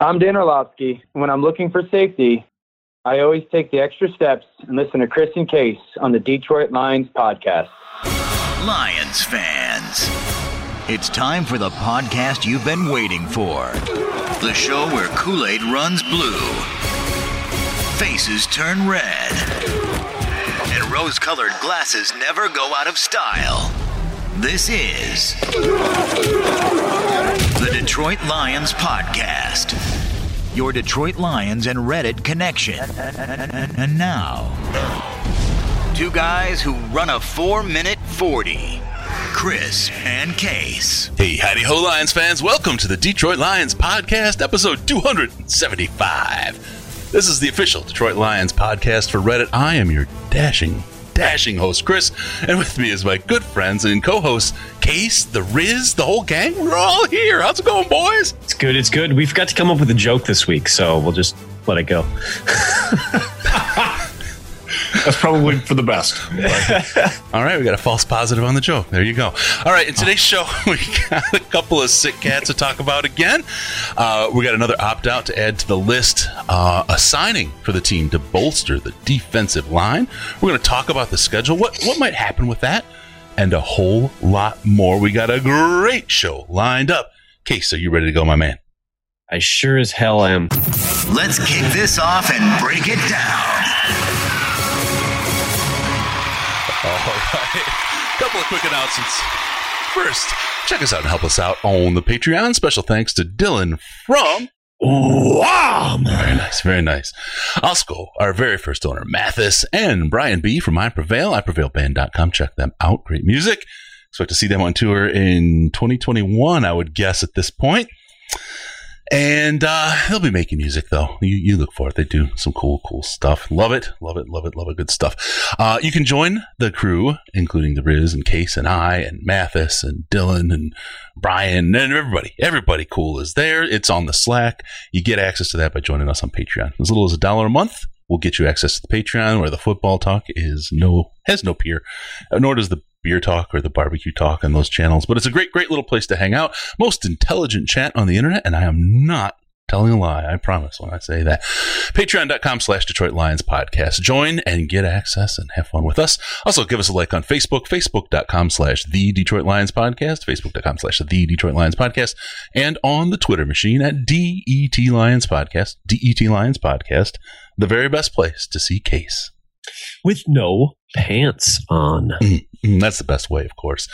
I'm Dan Orlovsky. When I'm looking for safety, I always take the extra steps and listen to Chris and Case on the Detroit Lions podcast. Lions fans, it's time for the podcast you've been waiting for. The show where Kool Aid runs blue, faces turn red, and rose colored glasses never go out of style. This is Detroit Lions Podcast, your Detroit Lions and Reddit connection. And now, two guys who run a 4 minute 40 Chris and Case. Hey, howdy ho, Lions fans. Welcome to the Detroit Lions Podcast, episode 275. This is the official Detroit Lions podcast for Reddit. I am your dashing, dashing host, Chris, and with me is my good friends and co hosts, Case, the Riz, the whole gang. We're all here. How's it going, boys? It's good. It's good. We've got to come up with a joke this week, so we'll just let it go. That's probably for the best. All right, we got a false positive on the joke. There you go. All right, in today's show, we got a couple of sick cats to talk about again. Uh, we got another opt out to add to the list, uh, a signing for the team to bolster the defensive line. We're going to talk about the schedule, what, what might happen with that, and a whole lot more. We got a great show lined up. Case, are you ready to go, my man? I sure as hell am. Let's kick this off and break it down. All right. Couple of quick announcements. First, check us out and help us out on the Patreon. Special thanks to Dylan from Wow! Very nice, very nice. Also, our very first owner, Mathis, and Brian B. from I Prevail, iprevailband.com. Check them out. Great music. Expect to see them on tour in 2021, I would guess, at this point. And uh, they'll be making music, though. You, you look for it. They do some cool, cool stuff. Love it. Love it. Love it. Love it. Good stuff. Uh, you can join the crew, including the Riz and Case and I and Mathis and Dylan and Brian and everybody. Everybody cool is there. It's on the Slack. You get access to that by joining us on Patreon. As little as a dollar a month will get you access to the Patreon where the football talk is no, has no peer, uh, nor does the beer talk or the barbecue talk on those channels. But it's a great, great little place to hang out. Most intelligent chat on the internet, and I am not telling a lie. I promise when I say that. Patreon.com slash Detroit Lions podcast. Join and get access and have fun with us. Also give us a like on Facebook, Facebook.com slash the Detroit Lions podcast, Facebook.com slash the Detroit Lions podcast, and on the Twitter machine at DET Lions podcast, DET Lions podcast, the very best place to see Case. With no pants on. Mm, that's the best way, of course.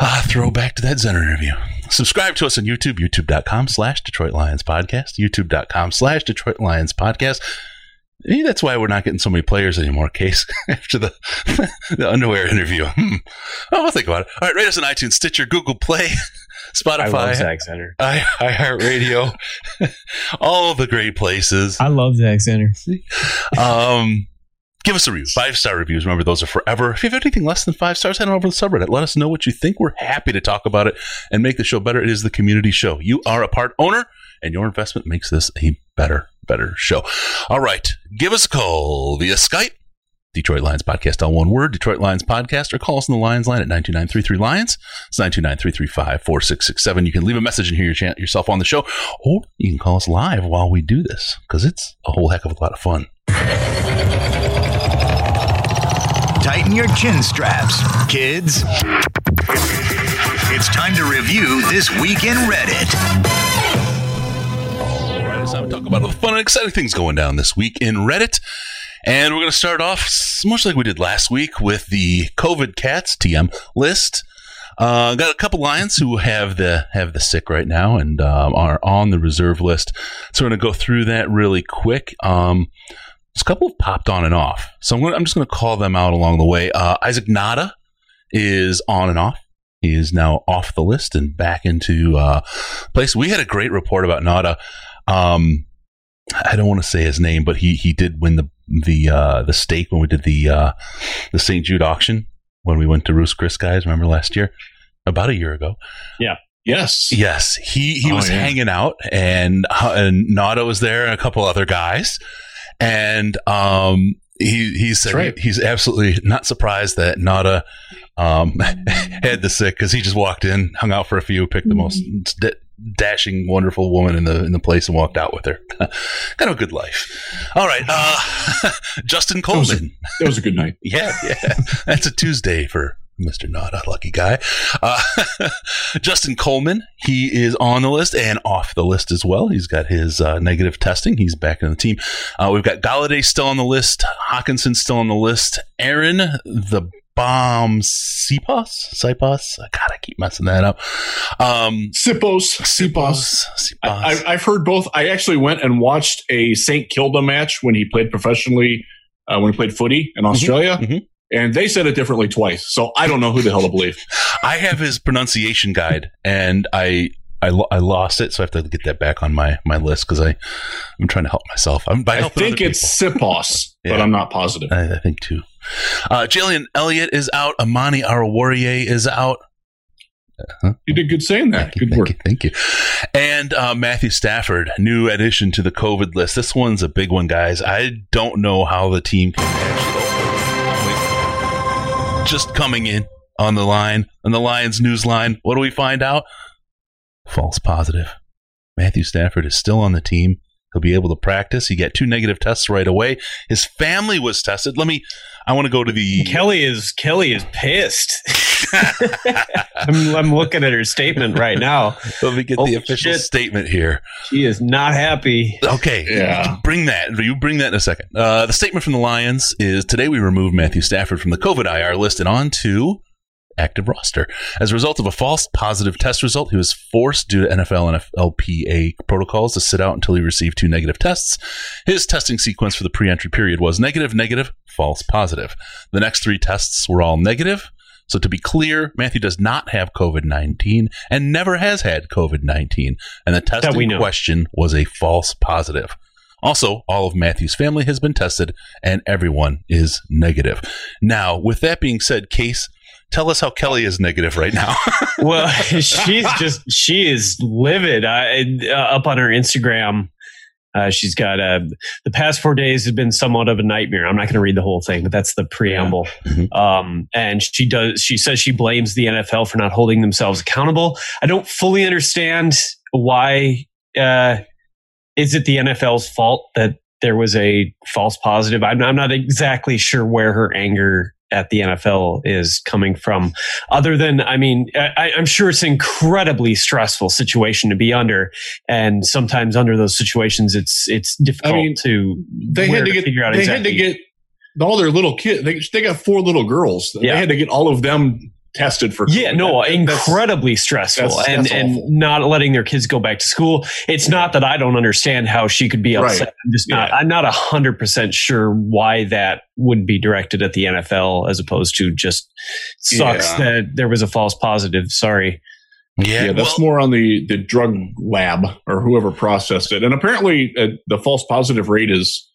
Uh, throw back to that Zenner interview. Subscribe to us on YouTube, youtube.com slash Detroit Lions podcast, youtube.com slash Detroit Lions podcast. Maybe that's why we're not getting so many players anymore, Case, after the, the underwear interview. Hmm. Oh, we'll think about it. All right, rate us on iTunes, Stitcher, Google Play, Spotify, I love Zach Zenner. I, iHeartRadio, all the great places. I love Zach Zenner. Um, give us a review. Five star reviews. Remember, those are forever. If you have anything less than five stars, head on over to the subreddit. Let us know what you think. We're happy to talk about it and make the show better. It is the community show. You are a part owner, and your investment makes this a better, better show. All right. Give us a call via Skype. Detroit Lions Podcast, all one word, Detroit Lions Podcast, or call us on the Lions line at 92933 Lions. It's 929 4667 You can leave a message and hear your yourself on the show, or you can call us live while we do this, because it's a whole heck of a lot of fun. Tighten your chin straps, kids. It's time to review this week in Reddit. All right, it's time to talk about all the fun and exciting things going down this week in Reddit. And we're going to start off, much like we did last week, with the COVID cats TM list. Uh, got a couple lions who have the have the sick right now and um, are on the reserve list. So we're going to go through that really quick. Um, a couple have popped on and off, so I'm, gonna, I'm just going to call them out along the way. Uh, Isaac Nauta is on and off. He is now off the list and back into uh, place. We had a great report about Nauta. Um, I don't want to say his name, but he he did win the the uh, the stake when we did the uh, the St. Jude auction when we went to Ruth's Chris guys. Remember last year, about a year ago. Yeah. Yes. Yes, he he Oh, was yeah. hanging out, and uh, and Nauta was there, and a couple other guys, and um he he said right. he- he's absolutely not surprised that Nauta um had the sick because he just walked in, hung out for a few, picked the most de- dashing, wonderful woman in the in the place and walked out with her. kind of a good life. All right, uh, Justin That was, a, Coleman. that was a good night. Yeah, yeah. That's a Tuesday for Mr. Not a Lucky Guy. Uh, Justin Coleman, he is on the list and off the list as well. He's got his uh, negative testing. He's back in the team. Uh, we've got Golladay still on the list. Hockenson still on the list. Aaron, the bomb Siposs? Siposs? God, I keep messing that up. Um, Siposs, Siposs. Siposs. I, I've heard both. I actually went and watched a St. Kilda match when he played professionally, uh, when he played footy in Australia. mhm. And they said it differently twice. So I don't know who the hell to believe. I have his pronunciation guide, and I I, lo- I lost it, so I have to get that back on my my list because I I'm trying to help myself. I'm by I think it's Siposs, but I'm not positive. I, I think too. Uh, Jalen Elliott is out. Amani Oruwariye is out. You did good saying that. Thank you, Good thank work. you, thank you. And uh, Matthew Stafford, new addition to the COVID list. This one's a big one, guys. I don't know how the team can actually. Just coming in on the line, on the Lions news line, what do we find out? False positive. Matthew Stafford is still on the team. He'll be able to practice. He got two negative tests right away. His family was tested. Let me. I want to go to the. Kelly is Kelly is pissed. I'm, I'm looking at her statement right now. Let me get Oh, the official shit. statement here. She is not happy. Okay. Yeah. Bring that. You bring that in a second. Uh, the statement from the Lions is today we removed Matthew Stafford from the COVID IR list and on to active roster. As a result of a false positive test result, he was forced due to NFL and FLPA protocols to sit out until he received two negative tests. His testing sequence for the pre-entry period was negative, negative, false, positive. The next three tests were all negative. So to be clear, Matthew does not have COVID-19 and never has had COVID-19. And the test in question was a false positive. Also, all of Matthew's family has been tested and everyone is negative. Now, with that being said, Case, tell us how Kelly is negative right now. Well, she's just she is livid. I, uh, up on her Instagram, uh, she's got uh, the past four days have been somewhat of a nightmare. I'm not going to read the whole thing, but that's the preamble. Mhm. Um, and she does. She says she blames the NFL for not holding themselves accountable. I don't fully understand why. Uh, is it the NFL's fault that there was a false positive? I'm, I'm not exactly sure where her anger at the NFL is coming from other than i mean I, i'm sure it's an incredibly stressful situation to be under and sometimes under those situations it's it's difficult mean, to They had to get. figure out they exactly had to get all their little kids. They, they got four little girls. They had to get all of them tested for. yeah no That- that's- incredibly stressful that's- and that's and not letting their kids go back to school it's not that i don't understand how she could be Right. upset i'm just not Yeah. i'm not 100% sure why that would be directed at the nfl as opposed to just sucks Yeah. that there was a false positive sorry yeah, Yeah, that's well, more on the the drug lab or whoever processed it. And apparently, uh, the false positive rate is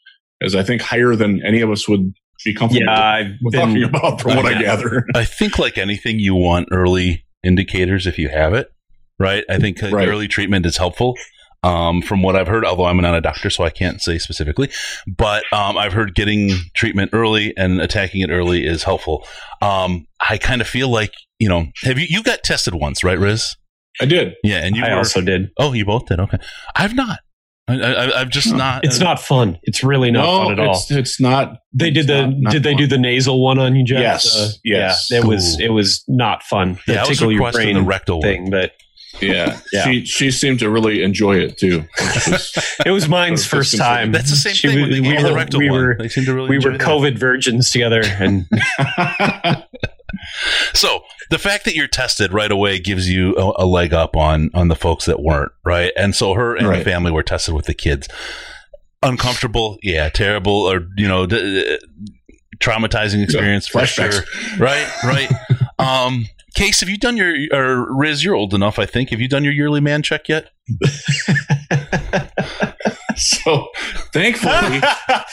is I think higher than any of us would be comfortable yeah i've with been talking about, from what I Yeah. gather. I think like anything, you want early indicators if you have it, right? I think like, Right. early treatment is helpful. Um, from what I've heard, although I'm not a doctor, so I can't say specifically, but um, I've heard getting treatment early and attacking it early is helpful. Um, I kind of feel like you know, have you you got tested once, right, Riz? I did. Yeah, and you i were, also did oh, you both did. Okay, I've not. I, I, I've just No, not. It's not fun. It's really not no, fun at all. it's, it's not. They did the not- not did they do the nasal one on you, Jeff? Yes, Uh, yes. Yeah, it was it was not fun. The Yeah, tickle your brain the rectal one. thing, but Yeah. Yeah. she she seemed to really enjoy it too. was- it was mine's Sort first time. That's the same She thing. was- When they we gave the were- rectal we one. were- they seem to really we were enjoy that. COVID virgins together, and So the fact that you're tested right away gives you a, a leg up on on the folks that weren't, right? And so her and the Right. family were tested with the kids. Uncomfortable, yeah, terrible, or you know, d- d- traumatizing experience for sure. Right, right. um, Case, have you done your or Riz? You're old enough, I think. Have you done your yearly man check yet? so thankfully,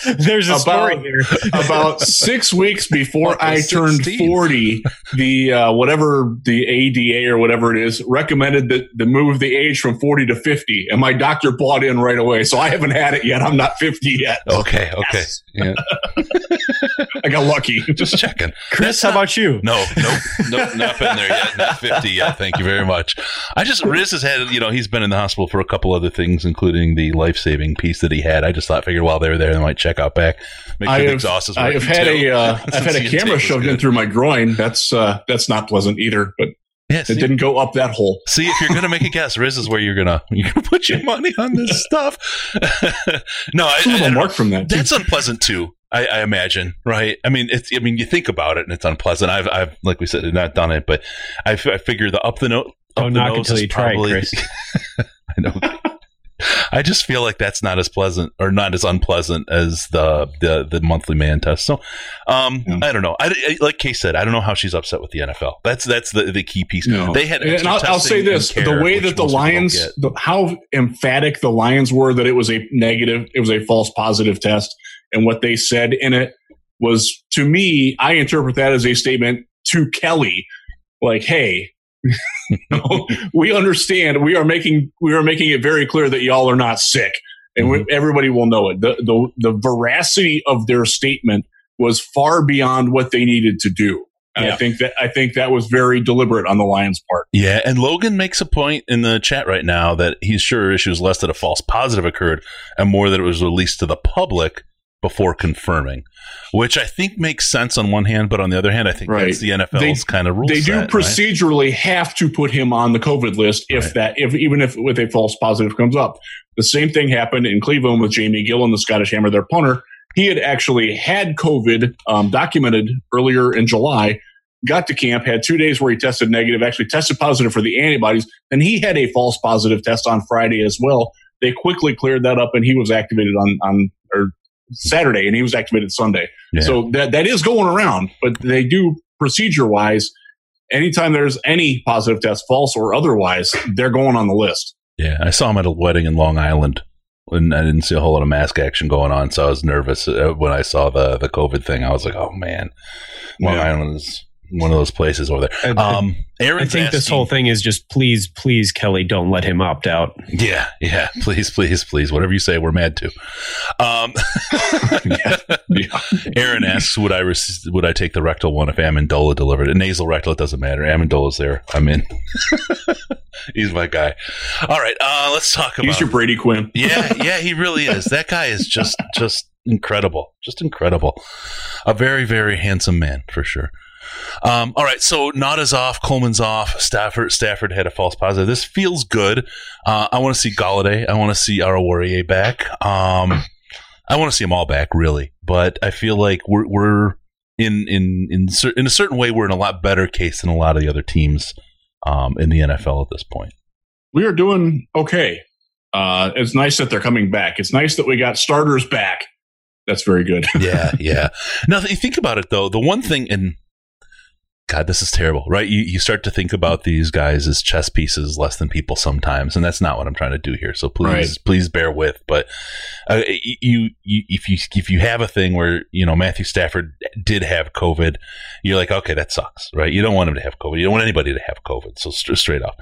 there's a story About- here. about six weeks before I turned 16. 40, the uh, whatever the ADA or whatever it is recommended that the move the age from 40 to 50, and my doctor bought in right away. So I haven't had it yet. I'm not 50 yet. Okay, okay, yeah. I got lucky. Just checking. Chris, how about you? No, nope, nope, not been there yet. Not 50 yet. Thank you very much. I just, Riz has had, you know, he's been in the hospital for a couple other things, including the life saving piece that he had. I just thought, figured while they were there, they might check out back. Make sure I the have, exhaust is I've had too. a, uh, I've had a camera shoved in through my groin. That's, uh, that's not pleasant either, but Yeah, see, it didn't go up that hole. see, if you're gonna make a guess, Riz is where you're gonna you're gonna put your money on this stuff. no, I, It's a I, I little don't- mark from that. that's unpleasant too. I, I imagine, right? I mean, it's. I mean, you think about it, and it's unpleasant. I've, I've, like we said, not done it, but I, f- I figure the up the note. up Don't the knock it nose till is try, probably- Chris. I know. I just feel like that's not as pleasant or not as unpleasant as the the, the monthly man test. So, um, Yeah. I don't know. I, I- like Kay said, I don't know how she's upset with the NFL. That's that's the, the key piece. No. They had, and I'll, I'll say this: care, the way that the most people don't Lions, the, how emphatic the Lions were that it was a negative, it was a false positive test, and what they said in it was, to me, I interpret that as a statement to Kelly, like, "Hey, we understand. We are making we are making it very clear that y'all are not sick, and we, mhm. everybody will know it. The, the the veracity of their statement was far beyond what they needed to do." And Yeah. I think that I think that was very deliberate on the Lions' part. Yeah, and Logan makes a point in the chat right now that he's sure issues less that a false positive occurred and more that it was released to the public before confirming, which I think makes sense on one hand, but on the other hand, I think Right. that's the NFL's kind of rule. they do set, right? procedurally have to put him on the COVID list if Right. that if even if with a false positive comes up. The same thing happened in Cleveland with Jamie Gillan the Scottish Hammer, their punter. He had actually had COVID um, documented earlier in July. Got to camp, had two days where he tested negative, actually tested positive for the antibodies. and he had a false positive test on Friday as well. They quickly cleared that up, and he was activated on on or Saturday, and he was activated Sunday. Yeah. So that that is going around, but they do procedure wise. Anytime there's any positive test, false or otherwise, they're going on the list. Yeah, I saw him at a wedding in Long Island, and I didn't see a whole lot of mask action going on, so I was nervous uh, when I saw the the COVID thing. I was like, "Oh man, Long Yeah. Island is one of those places over there." I- I- Um, Aaron, I think this whole thing is just please, please, Kelly, don't let him opt out. Yeah, yeah. Please, please, please. Whatever you say, we're mad too. Um, Yeah. Aaron asks, "Would I rec- would I take the rectal one if Amendola delivered it? Nasal rectal, it doesn't matter. Amendola's there. I'm in. He's my guy. All right, uh, let's talk about. He's your Brady Quinn. yeah, yeah, he really is. That guy is just just incredible, just incredible. A very very handsome man for sure. Um, all right, so Nauta's off, Coleman's off. Stafford Stafford had a false positive. This feels good. Uh, I want to see Golladay. I want to see Oruwariye back. Um, I want to see them all back, really. But I feel like we're we're in in in in a certain way we're in a lot better case than a lot of the other teams um, in the NFL at this point. We are doing okay. Uh, it's nice that they're coming back. It's nice that we got starters back. That's very good. yeah, yeah. Now that you think about it, though, the one thing, and God, this is terrible, right? You you start to think about these guys as chess pieces less than people sometimes, and that's not what I'm trying to do here. So please, Right. please bear with. But uh, you, you, if you if you have a thing where you know Matthew Stafford did have COVID, you're like, okay, that sucks, right? You don't want him to have COVID. You don't want anybody to have COVID. So st- straight up.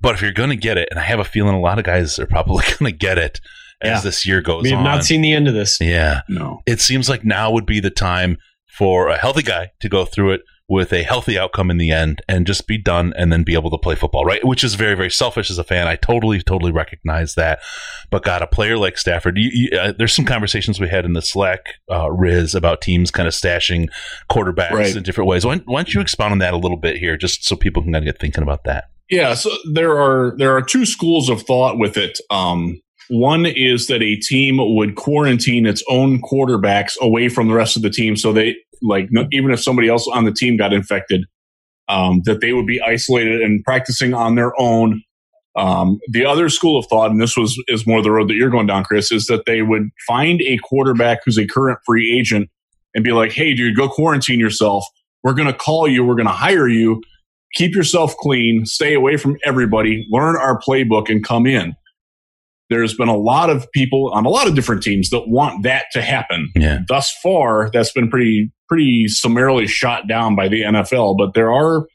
But if you're going to get it, and I have a feeling a lot of guys are probably going to get it as Yeah. this year goes We have on. not seen the end of this. yeah, No. it seems like now would be the time for a healthy guy to go through it with a healthy outcome in the end and just be done and then be able to play football, right? Which is very, very selfish as a fan. I totally, totally recognize that. But God, a player like Stafford, you, you, uh, there's some conversations we had in the Slack, uh, Riz, about teams kind of stashing quarterbacks Right. in different ways. Why, why don't you expound on that a little bit here, just so people can kind of get thinking about that? Yeah, so there are there are two schools of thought with it. Um, one is that a team would quarantine its own quarterbacks away from the rest of the team, so they like even if somebody else on the team got infected, um, that they would be isolated and practicing on their own. Um, the other school of thought, and this was is more the road that you're going down, Chris, is that they would find a quarterback who's a current free agent and be like, "Hey, dude, go quarantine yourself. We're going to call you. We're going to hire you." keep yourself clean, stay away from everybody, learn our playbook, and come in. There's been a lot of people on a lot of different teams that want that to happen. Yeah. Thus far, that's been pretty pretty summarily shot down by the NFL. But there are,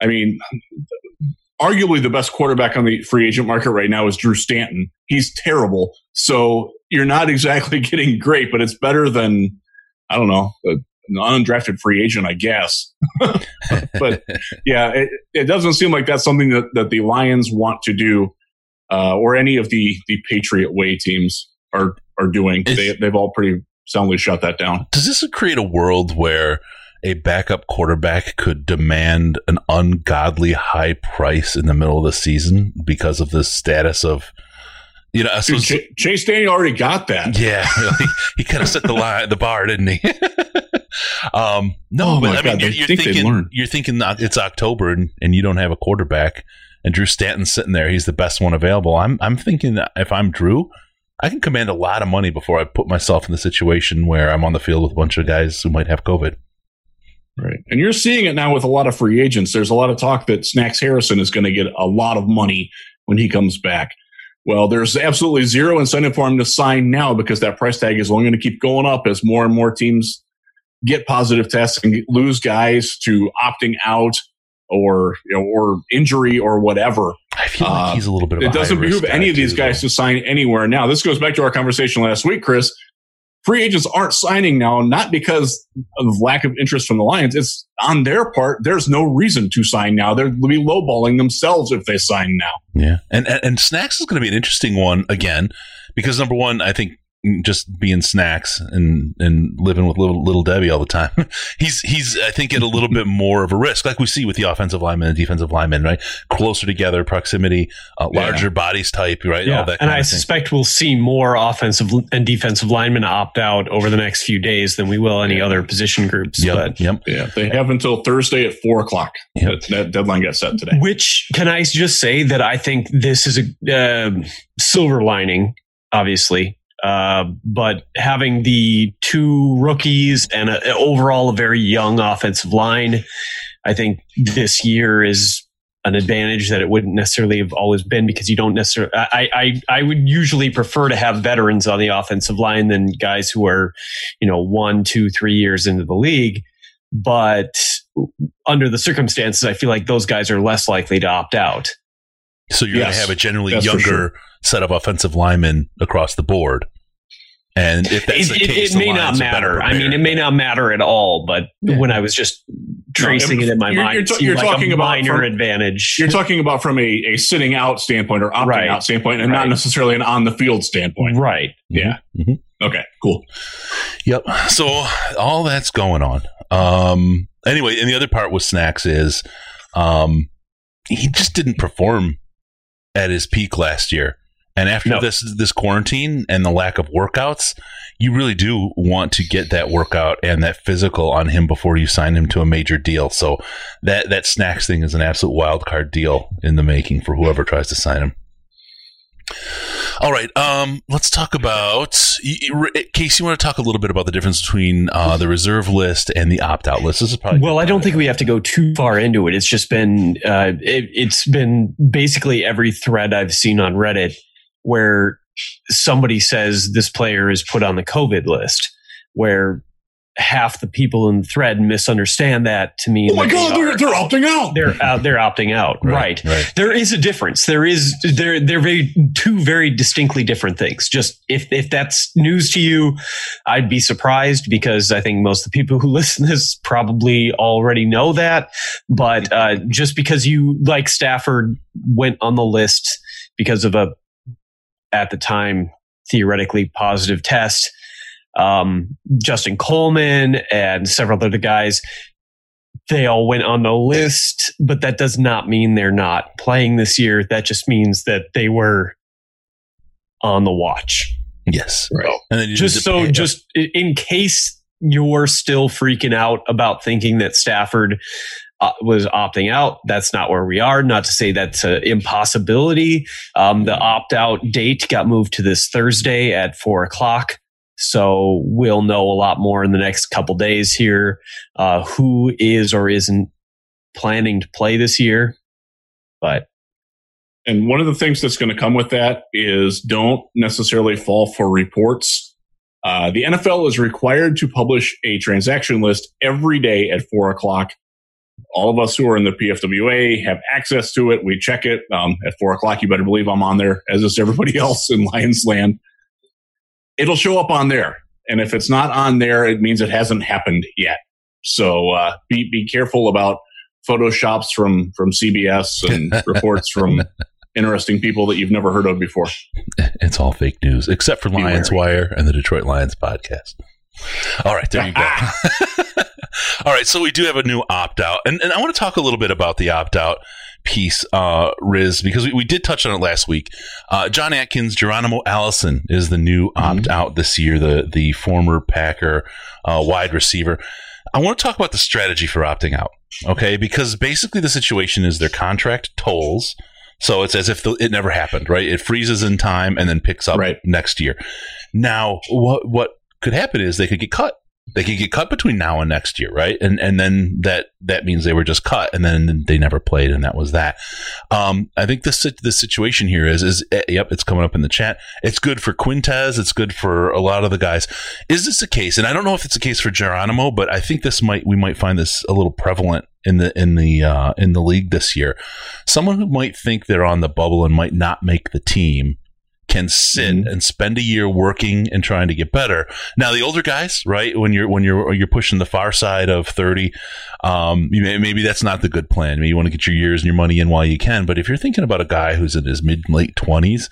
I mean, arguably the best quarterback on the free agent market right now is Drew Stanton. He's terrible, so you're not exactly getting great, but it's better than I don't know, a, an undrafted free agent, I guess. but yeah, it, it doesn't seem like that's something that, that the Lions want to do, uh, or any of the the Patriot Way teams are are doing. They, they've all pretty soundly shut that down. Does this create a world where a backup quarterback could demand an ungodly high price in the middle of the season because of the status of you know, Dude, Ch- Chase Daniel already got that. Yeah, he, he kind of set the line, the bar, didn't he? um, no, Oh but I mean, God, you're, you're think thinking you're thinking that it's October and, and you don't have a quarterback, and Drew Stanton's sitting there. He's the best one available. I'm I'm thinking that if I'm Drew, I can command a lot of money before I put myself in the situation where I'm on the field with a bunch of guys who might have COVID. Right. And you're seeing it now with a lot of free agents. There's a lot of talk that Snacks Harrison is going to get a lot of money when he comes back. Well, there's absolutely zero incentive for him to sign now because that price tag is only going to keep going up as more and more teams get positive tests and lose guys to opting out or you know, or injury or whatever. I feel Uh, like he's a little bit of a It doesn't behoove any of these too, guys though. to sign anywhere now. This goes back to our conversation last week, Chris. Free agents aren't signing now, not because of lack of interest from the Lions. It's on their part. There's no reason to sign now. They'll be lowballing themselves if they sign now. Yeah, and and, and snacks is going to be an interesting one again because number one, I think just being snacks and and living with little little Debbie all the time, he's he's I think at a little bit more of a risk, like we see with the offensive lineman and defensive lineman, right? Closer together, proximity, uh, Yeah. larger bodies type, right? Yeah, All that and I suspect we'll see more offensive and defensive linemen opt out over the next few days than we will any other position groups. Yep, But yep. Yeah, they have until Thursday at four o'clock. Yep. That, that deadline got set today. Which can I just say that I think this is a um silver lining, obviously. Uh, but having the two rookies and a, overall a very young offensive line, I think this year is an advantage that it wouldn't necessarily have always been because you don't necessarily. I, I I would usually prefer to have veterans on the offensive line than guys who are, you know, one, two, three years into the league. But under the circumstances, I feel like those guys are less likely to opt out. So you're going to have a generally younger sure. set of offensive linemen across the board. And if that's it, the it- case, it the may not Lions are better matter. I mean, it may not matter at all. But Yeah. when I was just tracing No, it in my you're- mind, you're it ta- you're like talking a about minor from- advantage. You're talking about from a, a sitting out standpoint or opting Right. out standpoint, and not necessarily an on the field standpoint. right. Yeah. Mhm. Okay. Cool. Yep. So all that's going on. Um, anyway, and the other part with Snacks is um, he just didn't perform at his peak last year. And after No. this this quarantine and the lack of workouts, you really do want to get that workout and that physical on him before you sign him to a major deal. So that that snacks thing is an absolute wild card deal in the making for whoever tries to sign him. All right, um, let's talk about y- Casey. You want to talk a little bit about the difference between uh, the reserve list and the opt-out list? This is probably Well, I don't think we have to go too far into it. It's just been uh, it, it's been basically every thread I've seen on Reddit where somebody says this player is put on the COVID list, where half the people in the thread misunderstand that to mean Oh my God, they they're, they're opting out. they're out, they're opting out, right. right. There is a difference. There is there they're very two very distinctly different things. Just if if that's news to you, I'd be surprised because I think most of the people who listen to this probably already know that. But uh, just because you like Stafford went on the list because of a at the time theoretically positive test. Um, Justin Coleman and several other guys they all went on the list, but that does not mean they're not playing this year. That just means that they were on the watch. Yes, Right. and then you Just just so, just in case you're still freaking out about thinking that Stafford uh, was opting out, that's not where we are. Not to say that's an impossibility. Um, the opt out date got moved to this Thursday at four o'clock. So we'll know a lot more in the next couple days here, uh, who is or isn't planning to play this year. But And one of the things that's going to come with that is don't necessarily fall for reports. Uh, the NFL is required to publish a transaction list every day at four o'clock. All of us who are in the PFWA have access to it. We check it um, at four o'clock. You better believe I'm on there, as is everybody else in Lions Land. It'll show up on there. and if it's not on there, it means it hasn't happened yet. So uh, be be careful about photoshops from from CBS and reports from interesting people that you've never heard of before. It's all fake news, except for Lions Wire and the Detroit Lions podcast. All right, there you go. all right, so we do have a new opt out, and, and I want to talk a little bit about the opt out piece, uh, Riz, because we, we did touch on it last week. Uh, John Atkins, Geronimo Allison is the new mm-hmm. opt out this year, the the former Packer uh, wide receiver. I want to talk about the strategy for opting out, okay? Because basically the situation is their contract tolls. So it's as if the, it never happened, right? It freezes in time and then picks up right. next year. Now, what what could happen is they could get cut. They could get cut between now and next year, right? And and then that that means they were just cut, and then they never played, and that was that. Um, I think this the situation here is is eh, yep, it's coming up in the chat. It's good for Quintez. It's good for a lot of the guys. Is this a case? And I don't know if it's a case for Geronimo, but I think this might we might find this a little prevalent in the in the uh, in the league this year. Someone who might think they're on the bubble and might not make the team can sit mm-hmm. and spend a year working and trying to get better. Now, the older guys, right? When you're when you're you're pushing the far side of thirty, um, may, maybe that's not the good plan. Maybe you want to get your years and your money in while you can. But if you're thinking about a guy who's in his mid late twenties.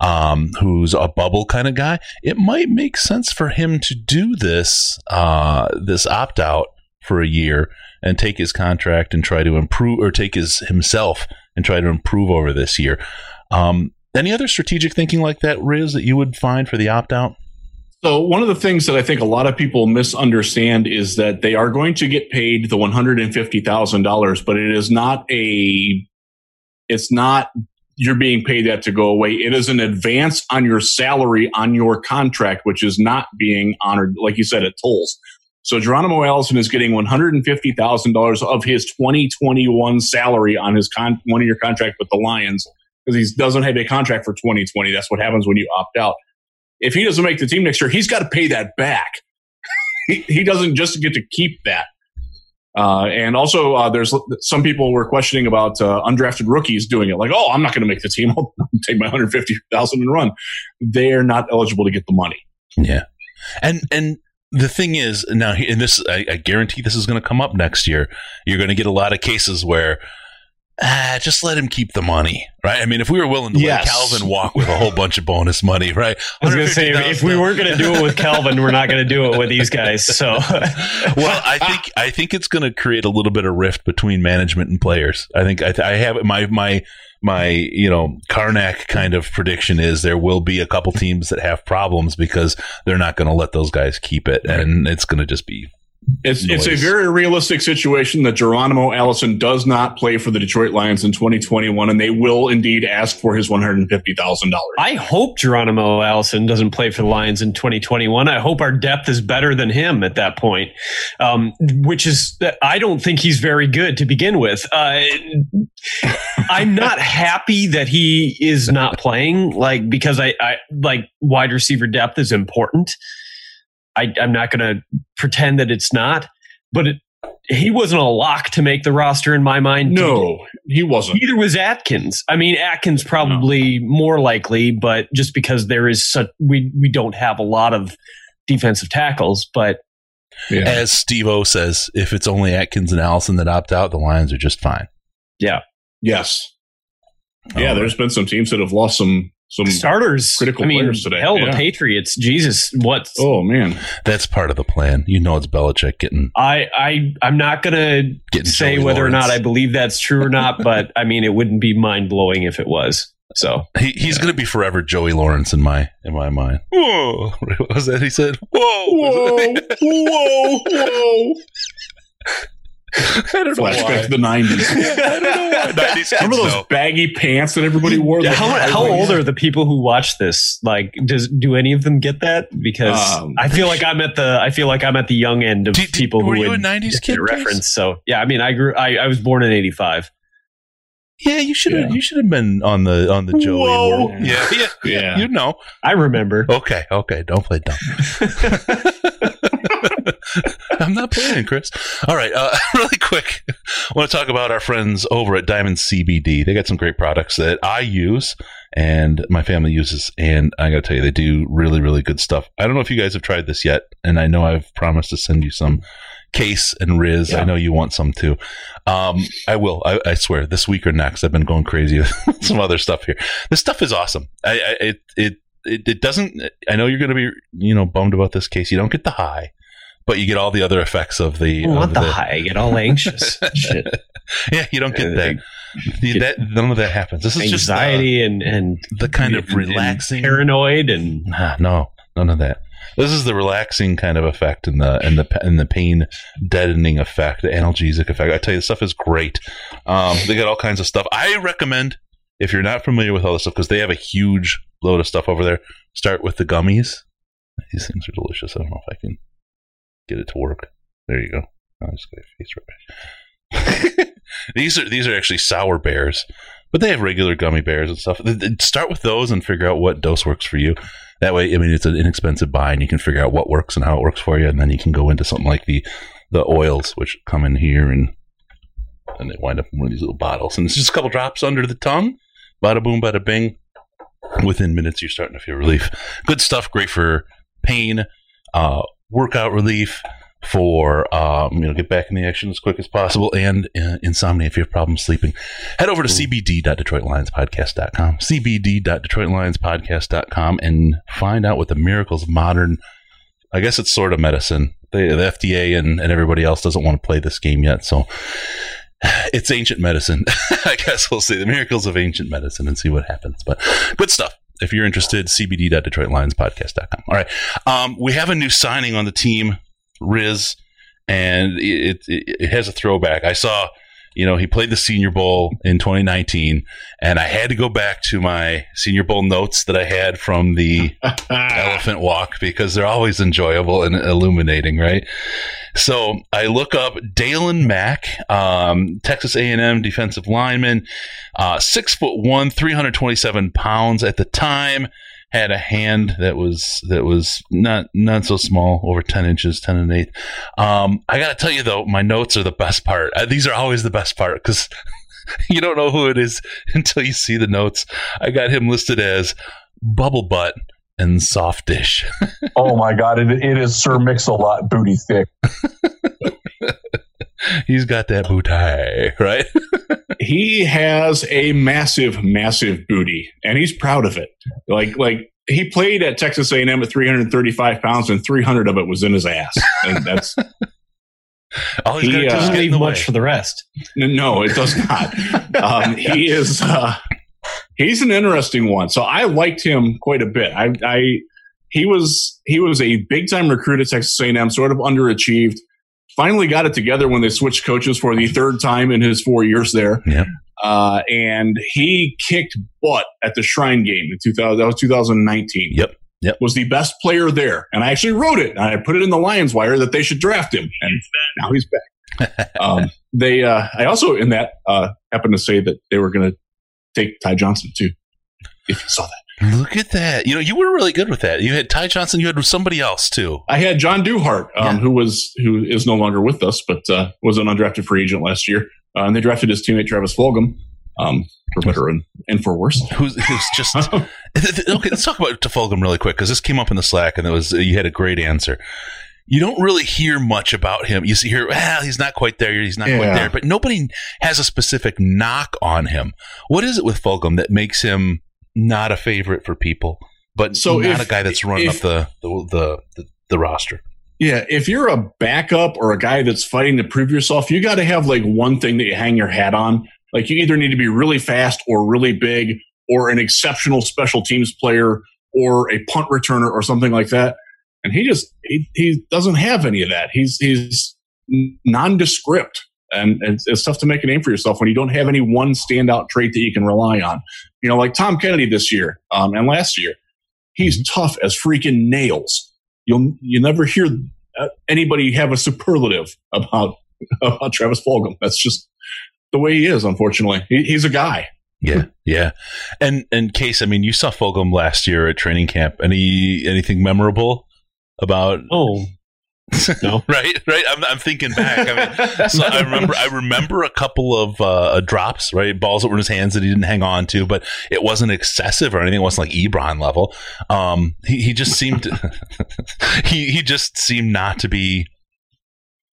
Um, who's a bubble kind of guy, it might make sense for him to do this uh, this opt out for a year and take his contract and try to improve, or take his himself and try to improve over this year. Um, any other strategic thinking like that, Riz, that you would find for the opt out? So one of the things that I think a lot of people misunderstand is that they are going to get paid the one hundred and fifty thousand dollars, but it is not a, it's not you're being paid that to go away. It is an advance on your salary on your contract, which is not being honored, like you said, it tolls. So Geronimo Allison is getting one hundred and fifty thousand dollars of his twenty twenty one salary on his con- one year contract with the Lions because he doesn't have a contract for 2020. That's what happens when you opt out. If he doesn't make the team next year, he's got to pay that back. he, he doesn't just get to keep that. Uh, and also, uh, there's some people were questioning about uh, undrafted rookies doing it. Like, oh, I'm not going to make the team. I'll take my 150,000 and run. They're not eligible to get the money. Yeah, and and the thing is now, and this I, I guarantee this is going to come up next year. You're going to get a lot of cases where ah, just let him keep the money, right? I mean, if we were willing to yes. let Calvin walk with a whole bunch of bonus money, right? I was going to say, if we weren't going to do it with Calvin, we're not going to do it with these guys. So, well, I think I think it's going to create a little bit of rift between management and players. I think I, th- I have my my my you know Karnak kind of prediction is there will be a couple teams that have problems because they're not going to let those guys keep it, and it's going to just be it's noise. it's a very realistic situation that Geronimo Allison does not play for the Detroit Lions in 2021, and they will indeed ask for his one hundred fifty thousand dollars. I hope Geronimo Allison doesn't play for the Lions in 2021. I hope our depth is better than him at that point, um, which is I don't think he's very good to begin with. Uh, I'm not happy that he is not playing, like because I, I like wide receiver depth is important. I, am not going to pretend that it's not, but it, he wasn't a lock to make the roster in my mind. No, he wasn't. Neither was Atkins. I mean, Atkins probably no. more likely, but just because there is such, we we don't have a lot of defensive tackles. But yeah. as Steve O says, if it's only Atkins and Allison that opt out, the Lions are just fine. Yeah. Yes. Yeah, right. there's been some teams that have lost some some starters. Critical I mean, players today. Hell, yeah. the Patriots. Jesus, what? Oh man, that's part of the plan. You know, it's Belichick getting. I I I'm not gonna say Joey whether Lawrence. or not I believe that's true or not, but I mean, it wouldn't be mind blowing if it was. So he, he's yeah. going to be forever Joey Lawrence in my in my mind. Whoa, what was that he said? Whoa, whoa, whoa, whoa. I don't know Flashback why. to the nineties. I don't know why. 90s Remember those know. baggy pants that everybody wore? Yeah, how, how old are the people who watch this? Like, does do any of them get that? Because um, I feel like I'm at the I feel like I'm at the young end of did, people were who you a nineties kid reference. So yeah, I mean, I grew. I, I was born in eighty five. Yeah, you should have. Yeah. You should have been on the on the Joey. Whoa. Yeah, yeah, yeah. You know. I remember. Okay, okay. Don't play dumb. I'm not playing, Chris. All right, uh, really quick, I want to talk about our friends over at Diamond CBD. They got some great products that I use and my family uses. And I got to tell you, they do really, really good stuff. I don't know if you guys have tried this yet, and I know I've promised to send you some case and Riz. Yeah. I know you want some too. Um, I will. I, I swear, this week or next, I've been going crazy with some other stuff here. This stuff is awesome. I, I it it it, it doesn't. I know you're going to be you know bummed about this case. You don't get the high, but you get all the other effects of the. I don't the high. I get all anxious. Shit. Yeah, you don't get that. The- that none of that happens. This is just uh, Anxiety and and the kind of and- and relaxing. paranoid and Nah, no, none of that. This is the relaxing kind of effect and the and the and the pain deadening effect, the analgesic effect. I tell you, this stuff is great. Um, they got all kinds of stuff. I recommend if you're not familiar with all this stuff because they have a huge load of stuff over there. Start with the gummies. These things are delicious. I don't know if I can get it to work. There you go. I'll just get a face right back. these are these are actually sour bears, but they have regular gummy bears and stuff. Start with those and figure out what dose works for you. That way, I mean, it's an inexpensive buy, and you can figure out what works and how it works for you, and then you can go into something like the the oils, which come in here and and they wind up in one of these little bottles, and it's just a couple drops under the tongue. Bada boom, bada bing. Within minutes, you're starting to feel relief. Good stuff. Great for pain, uh, workout relief, for um, you know get back in the action as quick as possible, and uh, insomnia if you have problems sleeping. Head over to cbd.detroitlionspodcast.com, cbd.detroitlionspodcast.com, and find out what the miracles of modern. I guess it's sort of medicine. The, the FDA and, and everybody else doesn't want to play this game yet, so it's ancient medicine. I guess we'll see the miracles of ancient medicine and see what happens. But good stuff. If you're interested, cbd.detroitlionspodcast.com. All right. Um, we have a new signing on the team, Riz, and it, it, it has a throwback. I saw, you know, he played the Senior Bowl in 2019, and I had to go back to my Senior Bowl notes that I had from the elephant walk because they're always enjoyable and illuminating, right? So I look up Daylan Mack, um, Texas A&M defensive lineman, uh, six foot one, three hundred twenty-seven pounds at the time. Had a hand that was that was not not so small, over ten inches, ten and eight. Um, I got to tell you though, my notes are the best part. Uh, these are always the best part because you don't know who it is until you see the notes. I got him listed as bubble butt and soft dish. Oh my God, it, it is Sir Mix-a-Lot booty thick. He's got that booty, right? he has a massive, massive booty, and he's proud of it. Like, like he played at Texas A&M at 335 pounds, and 300 of it was in his ass, and that's All he's He, got to uh, doesn't get leave the much way. for the rest. no, it does not. um, he is uh, he's an interesting one. So I liked him quite a bit. I, I he was he was a big time recruit at Texas A&M, sort of underachieved. Finally got it together when they switched coaches for the third time in his four years there. Yep. Uh, and he kicked butt at the Shrine game in 2000. That was 2019. Yep. Yep. Was the best player there, and I actually wrote it. And I put it in the Lions Wire that they should draft him, and now he's back. um, they, uh, I also in that uh, happened to say that they were going to take Ty Johnson too. If you saw that, Look at that. You know, you were really good with that. You had Ty Johnson, you had somebody else too. I had John Duhart, um, Yeah. who was who is no longer with us, but uh, was an undrafted free agent last year, uh, and they drafted his teammate Travis Fulgham, um, for better and, and for worse. Who's, who's just okay? Let's talk about Fulgham really quick because this came up in the Slack and it was you had a great answer. You don't really hear much about him. You see here, well, he's not quite there. He's not quite there, but nobody has a specific knock on him. What is it with Fulgham that makes him not a favorite for people, but So not if- a guy that's running if- up the the, the the roster? Yeah, if you're a backup or a guy that's fighting to prove yourself, you got to have like one thing that you hang your hat on. Like you either need to be really fast or really big or an exceptional special teams player or a punt returner or something like that. And he just he, he doesn't have any of that. He's he's nondescript. And it's, it's tough to make a name for yourself when you don't have any one standout trait that you can rely on. You know, like Tom Kennedy this year um, and last year, he's tough as freaking nails. You'll you never hear uh, anybody have a superlative about about Travis Fulgham. That's just the way he is. Unfortunately, he, he's a guy. Yeah, yeah. And and Case, I mean, you saw Fulgham last year at training camp. Any anything memorable about Oh, No. right, right. I'm, I'm thinking back. I mean, so I remember, I remember a couple of uh, drops, right, balls that were in his hands that he didn't hang on to, but it wasn't excessive or anything. It wasn't like Ebron level. Um, he, he just seemed, he he just seemed not to be.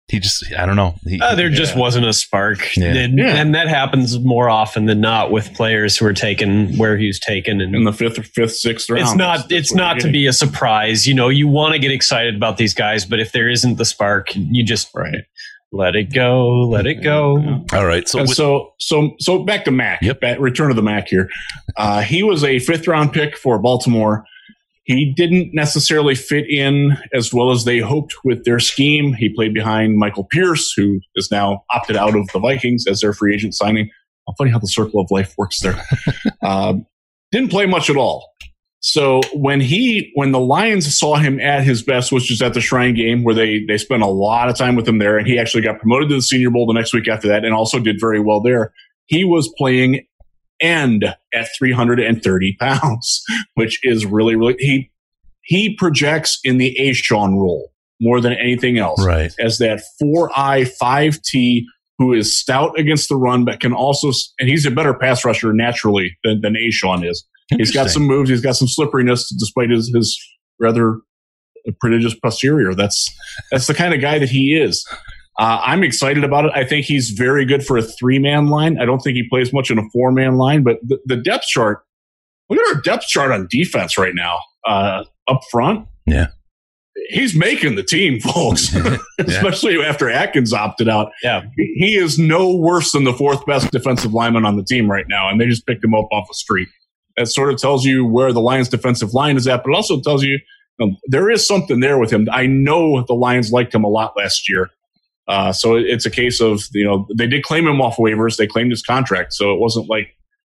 He just, I don't know. He, Uh, there just wasn't a spark, Yeah. and, Yeah. and that happens more often than not with players who are taken where he was taken, and in the fifth, or fifth, sixth round. it's not that's it's not to be a surprise. You know, you want to get excited about these guys, but if there isn't the spark, you just right. let it go, let it go. all right. So, with, so, so, so back to Mac. Yep. Back, return to the Mac here. Uh, he was a fifth round pick for Baltimore. He didn't necessarily fit in as well as they hoped with their scheme. He played behind Michael Pierce, who is now opted out of the Vikings as their free agent signing. I'll funny how the circle of life works there. um, didn't play much at all. So when he, when the Lions saw him at his best, which is at the Shrine game, where they they spent a lot of time with him there, and he actually got promoted to the Senior Bowl the next week after that, and also did very well there. He was playing end at 330 pounds, which is really really he he projects in the A'Shawn role more than anything else right. as that four I five T who is stout against the run, but can also and he's a better pass rusher naturally than than A'Shawn is. He's got some moves. He's got some slipperiness despite his, his rather prodigious posterior. That's that's the kind of guy that he is. Uh, I'm excited about it. I think he's very good for a three man line. I don't think he plays much in a four man line, but the, the depth chart. Look at our depth chart on defense right now. Uh, up front, Yeah. he's making the team, folks. Especially after Atkins opted out. Yeah. he is no worse than the fourth best defensive lineman on the team right now, and they just picked him up off the street. That sort of tells you where the Lions' defensive line is at, but it also tells you um, there is something there with him. I know the Lions liked him a lot last year. Uh, so it- it's a case of, you know, they did claim him off waivers. They claimed his contract. So it wasn't like,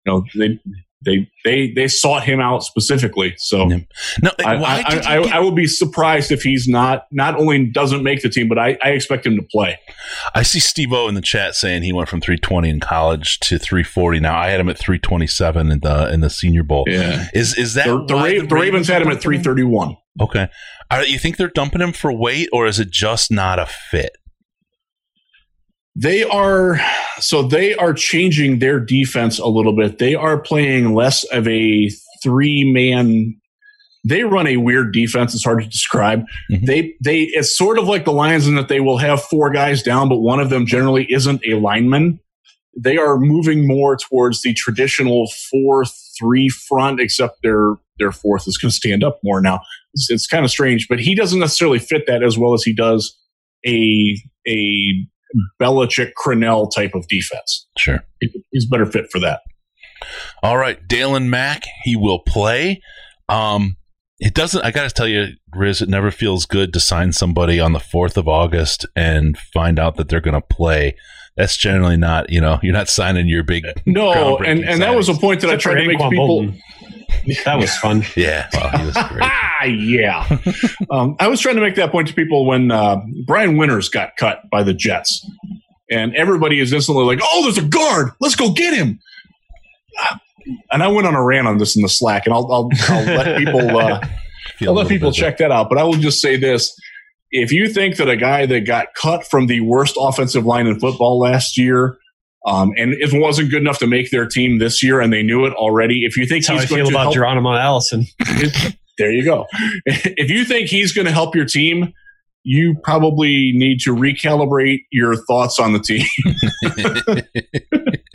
you know, they, they, they, they sought him out specifically. So Yeah. No, I, I, I, get- I will be surprised if he's not, not only doesn't make the team, but I, I expect him to play. I see Steve O in the chat saying he went from 320 in college to 340. Now I had him at 327 in the in the Senior Bowl. Yeah. Is is that The, the, Ra- the Ravens had him at 331. Okay. Are, you think they're dumping him for weight, or is it just not a fit? They are so they are changing their defense a little bit. They are playing less of a three man. They run a weird defense. It's hard to describe. Mhm. They they it's sort of like the Lions in that they will have four guys down, but one of them generally isn't a lineman. They are moving more towards the traditional four three front, except their their fourth is going to stand up more now. It's, it's kind of strange, but he doesn't necessarily fit that as well as he does a a Belichick Crennel type of defense. Sure. He's better fit for that. All right, Daylan Mack, he will play. Um, it doesn't. I got to tell you, Riz, it never feels good to sign somebody on the fourth of August and find out that they're going to play. That's generally not. You know, you're not signing your big. No, Groundbreaking and, and that was a point that I Except for tried to make Anquan people. Boldin. That was fun. Yeah, well, was. Ah, yeah. um, I was trying to make that point to people when uh, Brian Winters got cut by the Jets, and everybody is instantly like, "Oh, there's a guard. Let's go get him." And I went on a rant on this in the Slack, and I'll, I'll, I'll let people uh, I'll let people bit- check that out. But I will just say this: if you think that a guy that got cut from the worst offensive line in football last year. Um, and it wasn't good enough to make their team this year, and they knew it already. If you think That's how I he's going feel to about help, Geronimo Allison. there you go. If you think he's going to help your team, you probably need to recalibrate your thoughts on the team.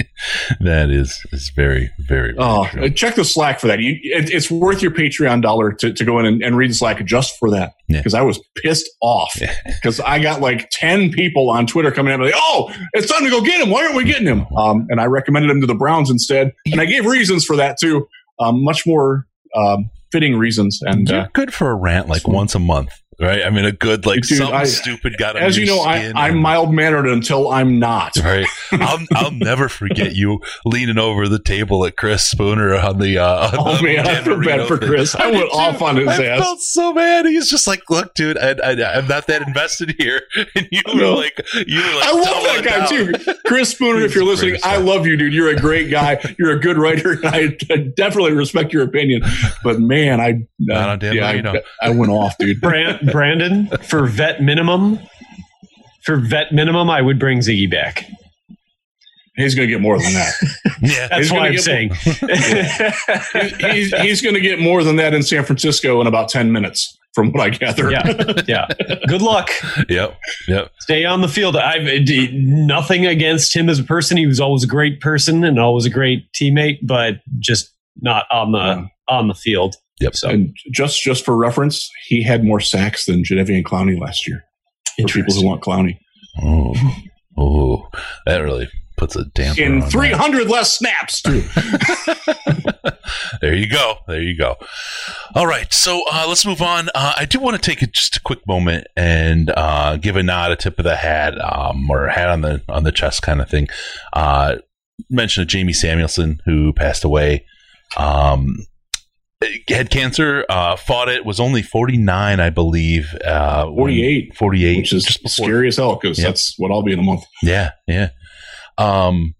that is is very very. Oh, true. check the Slack for that. You, it, it's worth your Patreon dollar to, to go in and, and read the Slack just for that. Yeah. Because I was pissed off Yeah. because I got like ten people on Twitter coming at me like, "Oh, it's time to go get him. Why aren't we getting him?" Um, and I recommended him to the Browns instead, and I gave reasons for that too. Um, much more um, fitting reasons. And uh, good for a rant like once a month, right? I mean, a good like Dude, something I- stupid got on as you know, I, I'm mild mannered until I'm not. Right. I'll, I'll never forget you leaning over the table at Chris Spooner on the. Uh, on Oh the man, I Dan feel bad for thing. Chris. I did went off on his I ass. felt so bad. He's just like, look, dude, I, I, I'm not that invested here. And you were like, you were like, I love that guy down. too. Chris Spooner, if you're listening, I love you, dude. You're a great guy. You're a good writer. And I, definitely respect your opinion. But man, I Not on Dan yeah, I, Marino. I went off, dude. Brand, Brandon, for vet minimum, for vet minimum, I would bring Ziggy back. He's going to get more than that. Yeah. That's He's what gonna I'm get- saying. He- he's he's going to get more than that in San Francisco in about 10 minutes, from what I gather. yeah, yeah. Good luck. Yep. Yep. Stay on the field. I've nothing against him as a person. He was always a great person and always a great teammate, but just not on the Yeah. on the field. Yep. So And just just for reference, he had more sacks than Jadeveon Clowney last year. For people who want Clowney. Oh, oh, that really puts a damper In on 300 less snaps, too. there you go. There you go. All right. So uh, let's move on. Uh, I do want to take a, just a quick moment and uh, give a nod, a tip of the hat, um, or a hat on the on the chest kind of thing. Uh, mention of Jamie Samuelson who passed away. Um, had cancer, uh, fought it, was only 49, I believe. Uh, 48, 48. which is just before scary as hell because that's what I'll be in a month. Yeah, yeah. Um,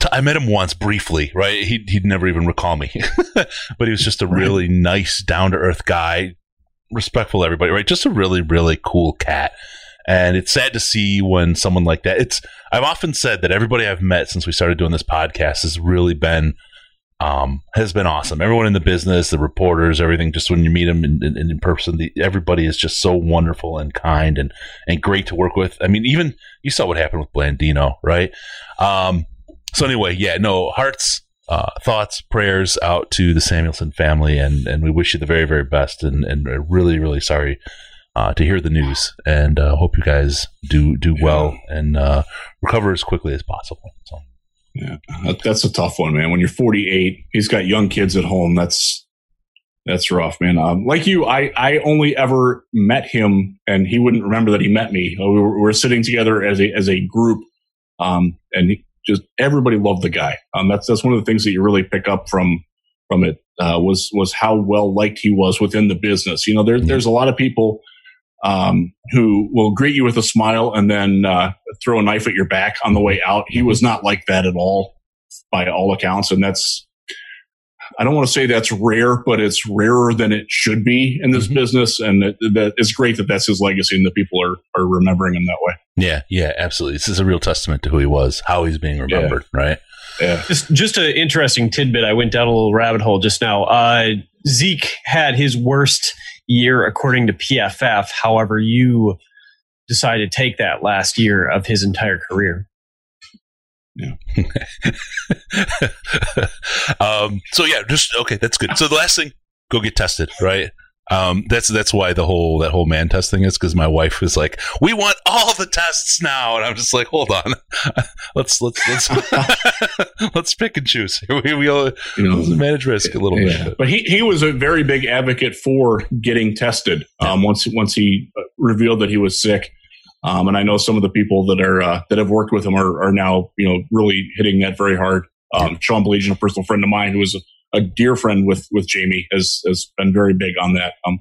t- I met him once briefly, right? He'd, he'd never even recall me, but he was just a Right. really nice, down to earth guy, respectful to everybody, right? Just a really, really cool cat. And it's sad to see when someone like that. It's I've often said that everybody I've met since we started doing this podcast has really been um, has been awesome. Everyone in the business, the reporters, everything. Just when you meet them in, in, in person, the, everybody is just so wonderful and kind and and great to work with. I mean, even you saw what happened with Blandino, right? Um, so anyway, yeah, no hearts, uh, thoughts, prayers out to the Samuelson family, and and we wish you the very very best, and and really really sorry. Uh, to hear the news, and uh, hope you guys do do well and uh, recover as quickly as possible. So, Yeah, that's a tough one, man. When you're 48, he's got young kids at home. That's that's rough, man. Um, like you, I I only ever met him, and he wouldn't remember that he met me. Uh, We were, we were sitting together as a as a group, um, and he, just everybody loved the guy. Um, that's that's one of the things that you really pick up from from it uh, was was how well liked he was within the business. You know, there, there's a lot of people um, who will greet you with a smile and then uh, throw a knife at your back on the way out. He was not like that at all, by all accounts, and that's. I don't want to say that's rare, but it's rarer than it should be in this Mhm. business, and that, that it's great that that's his legacy and that people are are remembering him that way. yeah, yeah, absolutely. This is a real testament to who he was, how he's being remembered, right? Yeah, Just just an interesting tidbit. I went down a little rabbit hole just now. Uh, Zeke had his worst year according to PFF. However, you decide to take that last year of his entire career. Yeah. um, so yeah, just okay, that's good. So the last thing, go get tested, right? Um, that's that's why the whole that whole man test thing is because my wife was like, "We want all the tests now," and I'm just like, "Hold on, let's let's let's let's pick and choose. We we all you know, manage risk a little Yeah. bit." But he, he was a very big advocate for getting tested um, once once he uh, revealed that he was sick. Um, and I know some of the people that are uh, that have worked with him are, are now you know really hitting that very hard. Um, Sean Baligian, a personal friend of mine who is a, dear friend with with Jamie, has has been very big on that. Um,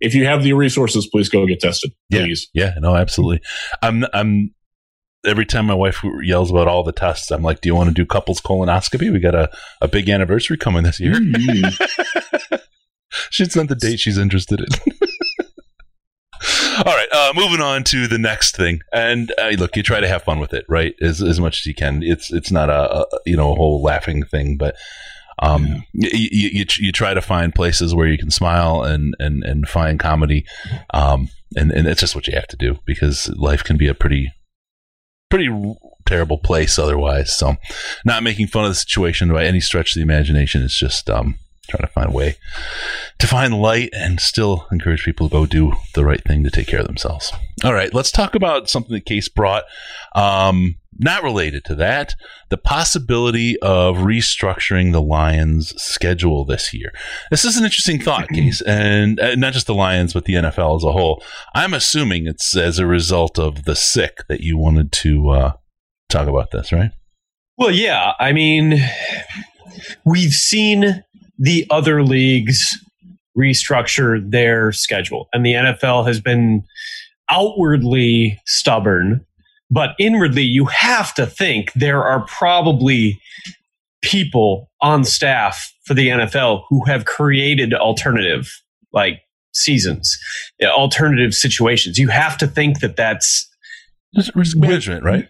if you have the resources, please go get tested. Please. Yeah, no, absolutely. I'm I'm every time my wife yells about all the tests, I'm like, "Do you want to do couples colonoscopy? We got a, a big anniversary coming this year." Mm. she's not the date she's interested in. All right, uh, moving on to the next thing, and uh, look, you try to have fun with it, right? As as much as you can. It's it's not a, a you know a whole laughing thing, but um, Yeah. you, you, you you try to find places where you can smile and and and find comedy, um, and and it's just what you have to do because life can be a pretty pretty terrible place otherwise. So, not making fun of the situation by any stretch of the imagination. It's just um, trying to find a way to find light and still encourage people to go do the right thing to take care of themselves. All right, let's talk about something that Case brought. Um, not related to that, the possibility of restructuring the Lions' schedule this year. This is an interesting thought, Case, and uh, not just the Lions, but the NFL as a whole. I'm assuming it's as a result of the sick that you wanted to uh, talk about this, right? Well, yeah. I mean, we've seen the other leagues restructure their schedule, and the NFL has been outwardly stubborn, but inwardly, you have to think there are probably people on staff for the NFL who have created alternative like seasons, alternative situations. You have to think that that's risk management, right?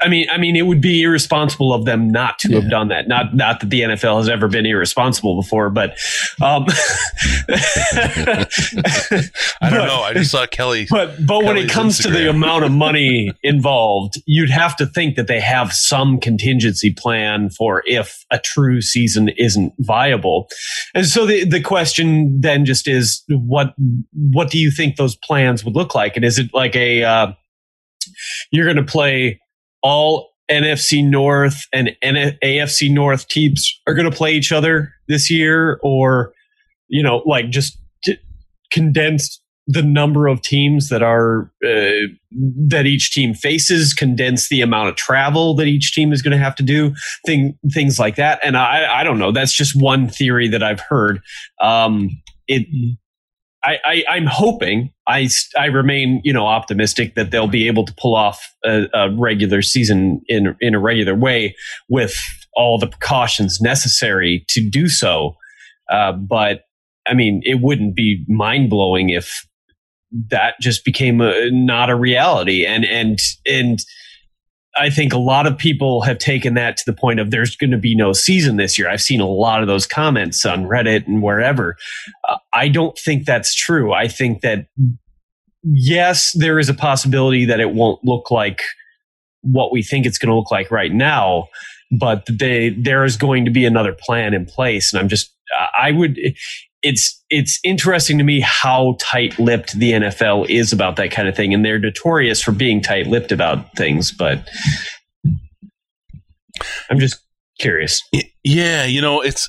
I mean, I mean, it would be irresponsible of them not to yeah. have done that. Not, not that the NFL has ever been irresponsible before, but um, I don't but, know. I just saw Kelly. But but Kelly's when it comes Instagram. to the amount of money involved, you'd have to think that they have some contingency plan for if a true season isn't viable. And so the the question then just is what what do you think those plans would look like? And is it like a uh, you're going to play all NFC North and AFC North teams are going to play each other this year, or you know, like just condense the number of teams that are uh, that each team faces, condense the amount of travel that each team is going to have to do, thing things like that. And I, I don't know. That's just one theory that I've heard. Um, it I, I, am hoping I, I remain you know optimistic that they'll be able to pull off a, a, regular season in in a regular way with all the precautions necessary to do so. Uh, but I mean, it wouldn't be mind blowing if that just became a, not a reality. And and and I think a lot of people have taken that to the point of there's going to be no season this year. I've seen a lot of those comments on Reddit and wherever. Uh, I don't think that's true. I think that yes, there is a possibility that it won't look like what we think it's going to look like right now, but they, there is going to be another plan in place. And I'm just, I would, it's it's interesting to me how tight-lipped the NFL is about that kind of thing, and they're notorious for being tight-lipped about things. But I'm just curious. Yeah, you know, it's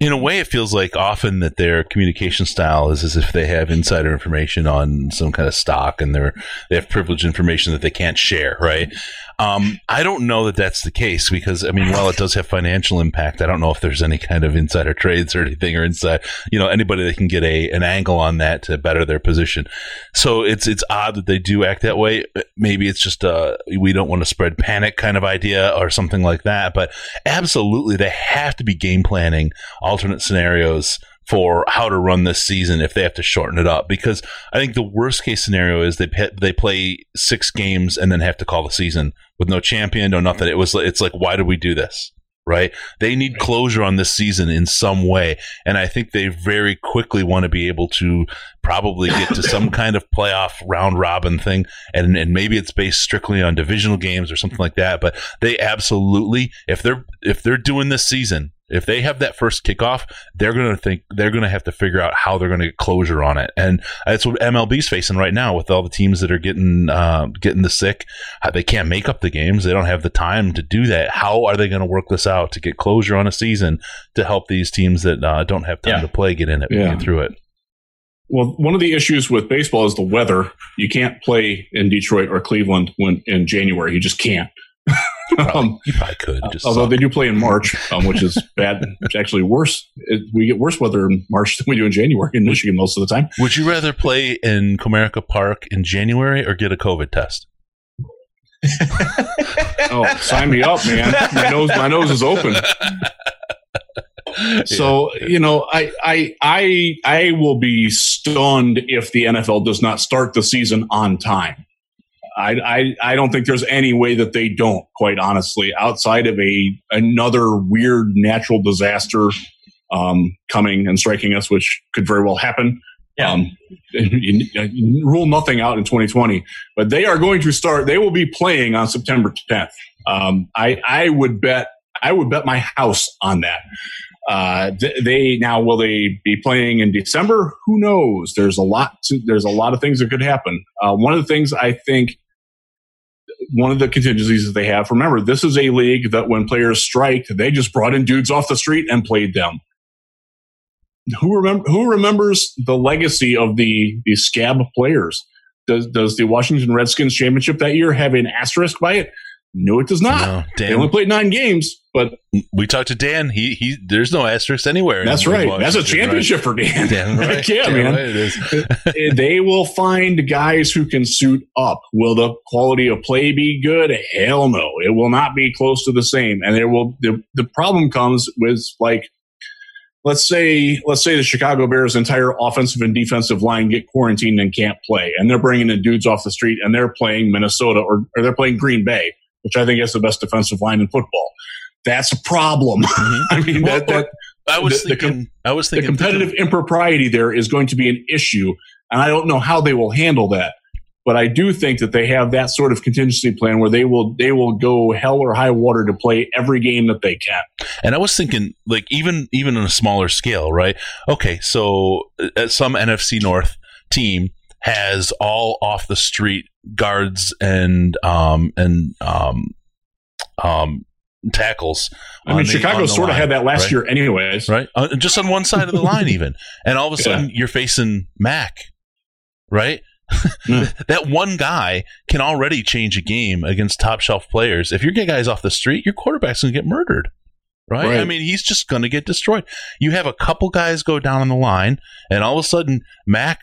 in a way, it feels like often that their communication style is as if they have insider information on some kind of stock, and they're they have privileged information that they can't share, right? Um, I don't know that that's the case because I mean, while it does have financial impact, I don't know if there's any kind of insider trades or anything or inside, you know, anybody that can get a an angle on that to better their position. So it's it's odd that they do act that way. Maybe it's just uh we don't want to spread panic kind of idea or something like that. But absolutely, they have to be game planning alternate scenarios for how to run this season if they have to shorten it up. Because I think the worst case scenario is they they play six games and then have to call the season with no champion, no nothing. It was it's like why did we do this? Right? They need closure on this season in some way, and I think they very quickly want to be able to probably get to some kind of playoff round robin thing, and and maybe it's based strictly on divisional games or something like that. But they absolutely, if they're if they're doing this season if they have that first kickoff, they're going to think they're going to have to figure out how they're going to get closure on it, and that's what MLB's facing right now with all the teams that are getting uh, getting the sick. They can't make up the games; they don't have the time to do that. How are they going to work this out to get closure on a season to help these teams that uh, don't have time yeah. to play get in it, yeah. get through it? Well, one of the issues with baseball is the weather. You can't play in Detroit or Cleveland when in January. You just can't. um, you probably could. although suck. they do play in March, um, which is bad. It's actually worse. It, we get worse weather in March than we do in January in Michigan most of the time. Would you rather play in Comerica Park in January or get a COVID test? oh, sign me up, man! My nose, my nose is open. So yeah. you know, I I I I will be stunned if the NFL does not start the season on time. I, I, I don't think there's any way that they don't, quite honestly, outside of a another weird natural disaster um, coming and striking us, which could very well happen. Yeah. Um, you, you rule nothing out in 2020, but they are going to start. They will be playing on September 10th. Um, I, I would bet, I would bet my house on that. Uh, they now will they be playing in December? Who knows? There's a lot. To, there's a lot of things that could happen. Uh, one of the things I think one of the contingencies that they have. Remember, this is a league that when players strike, they just brought in dudes off the street and played them. Who remember? Who remembers the legacy of the the scab players? Does does the Washington Redskins championship that year have an asterisk by it? No, it does not. No, Dan, they only played nine games, but we talked to Dan. He he. There's no asterisk anywhere. That's right. That's a championship right. for Dan. Dan right. yeah, Dan man. Right it is. they will find guys who can suit up. Will the quality of play be good? Hell no. It will not be close to the same. And there will the the problem comes with like let's say let's say the Chicago Bears' entire offensive and defensive line get quarantined and can't play, and they're bringing in dudes off the street, and they're playing Minnesota or, or they're playing Green Bay, which I think is the best defensive line in football. That's a problem. Mhm. I mean, Well, that, that I was The- the com- thinking. I was thinking the thinking competitive impropriety there is going to be an issue, and I don't know how they will handle that. But I do think that they have that sort of contingency plan where they will they will go hell or high water to play every game that they can. And I was thinking, like even even on a smaller scale, right? Okay, so uh, some NFC North team has all off the street guards and um and um um tackles. I mean, the- Chicago sort of had that last right? year, anyways. right? Uh, just on one side of the line, even, and all of a Yeah. sudden you're facing Mack, right? Yeah. that one guy can already change a game against top shelf players. If you get guys off the street, your quarterback's gonna get murdered. Right? Right. I mean, he's just going to get destroyed. You have a couple guys go down on the line, and all of a sudden, Mack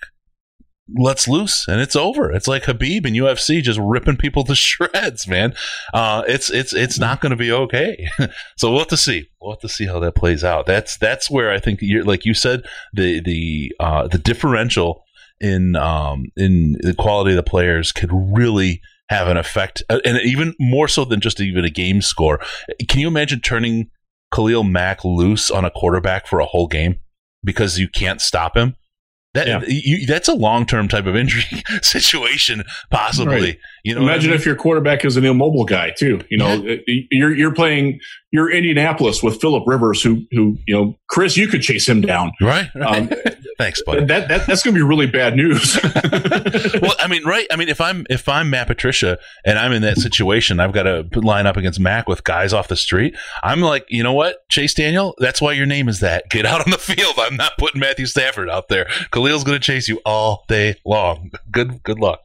lets loose, and it's over. It's like Khabib and UFC just ripping people to shreds, man. Uh, it's it's it's not going to be okay. so we'll have to see. We'll have to see how that plays out. That's that's where I think you're like you said the the uh, the differential in um, in the quality of the players could really have an effect, uh, and even more so than just even a game score. Can you imagine turning Khalil Mack loose on a quarterback for a whole game because you can't stop him? That Yeah. you, that's a long term type of injury situation, possibly. Right. You know, what I Imagine mean? if your quarterback is an immobile guy too. You know, you're you're playing you're Indianapolis with Philip Rivers, who who you know, Chris, you could chase him down. right. right. Um, Thanks, buddy. that, that that's going to be really bad news. well, I mean, right? I mean, if I'm if I'm Matt Patricia and I'm in that situation, I've got to line up against Mack with guys off the street. I'm like, you know what, Chase Daniel, that's why your name is that. Get out on the field. I'm not putting Matthew Stafford out there. Khalil's going to chase you all day long. Good good luck.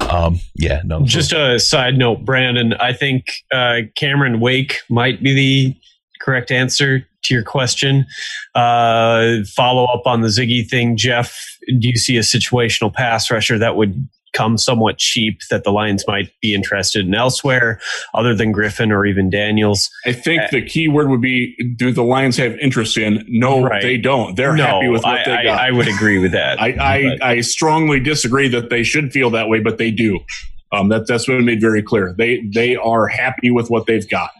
Um, yeah, no, Just a side note, Brandon. I think uh, Cameron Wake might be the correct answer to your question. Uh, follow up on the Ziggy thing, Jeff. Do you see a situational pass rusher that would come somewhat cheap that the Lions might be interested in elsewhere, other than Griffin or even Daniels? I think the key word would be: Do the Lions have interest in? No, Right. they don't. They're no, happy with what I, they I, got. I would agree with that. I, I, I strongly disagree that they should feel that way, but they do. Um, that, that's been made very clear. They they are happy with what they've got.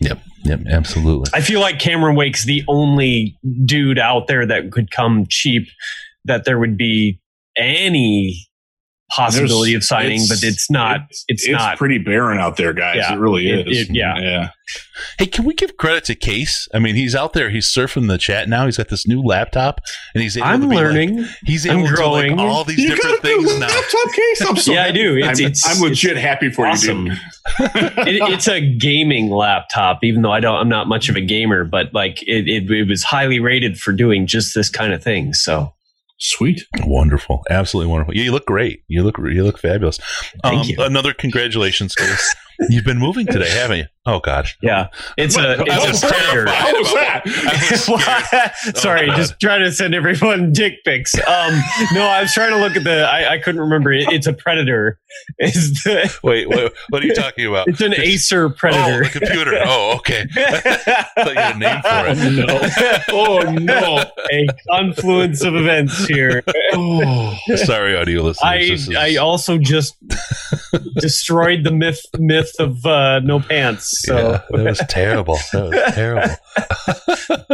Yep, yep, absolutely. I feel like Cameron Wake's the only dude out there that could come cheap that there would be any possibility There's- of signing, it's- but it's not. It's, not. pretty barren out there, guys. Yeah. it really is. it- yeah. yeah. Hey, can we give credit to Case? I mean, he's out there. He's surfing the chat now. He's got this new laptop, and he's able I'm to be like- learning. he's I'm able to growing. like all these You different got a new things now. laptop case. I'm so Yeah, I do. It's- I'm, it's- I'm legit happy for awesome. you, it, it's a gaming laptop, even though I don't. I'm not much of a gamer, but like it, it, it was highly rated for doing just this kind of thing. So Sweet. Wonderful, absolutely wonderful. Yeah, you look great. You look you look fabulous. Thank um, you. Another congratulations. You've been moving today, haven't you? Oh God. yeah, it's a it's was a predator. terrified. How was that? I was scared. Sorry, Oh, just trying to send everyone dick pics. Um, no, I was trying to look at the. I, I couldn't remember. It, it's a predator. Is the Wait, wait, what are you talking about? it's an Acer Oh, predator. the computer. Oh, okay. I thought you had a name for it. Oh no. a confluence of events here. Oh. Sorry, audio listeners. I This is- I also just destroyed the myth myth of uh, no pants. So yeah, that was terrible. That was terrible.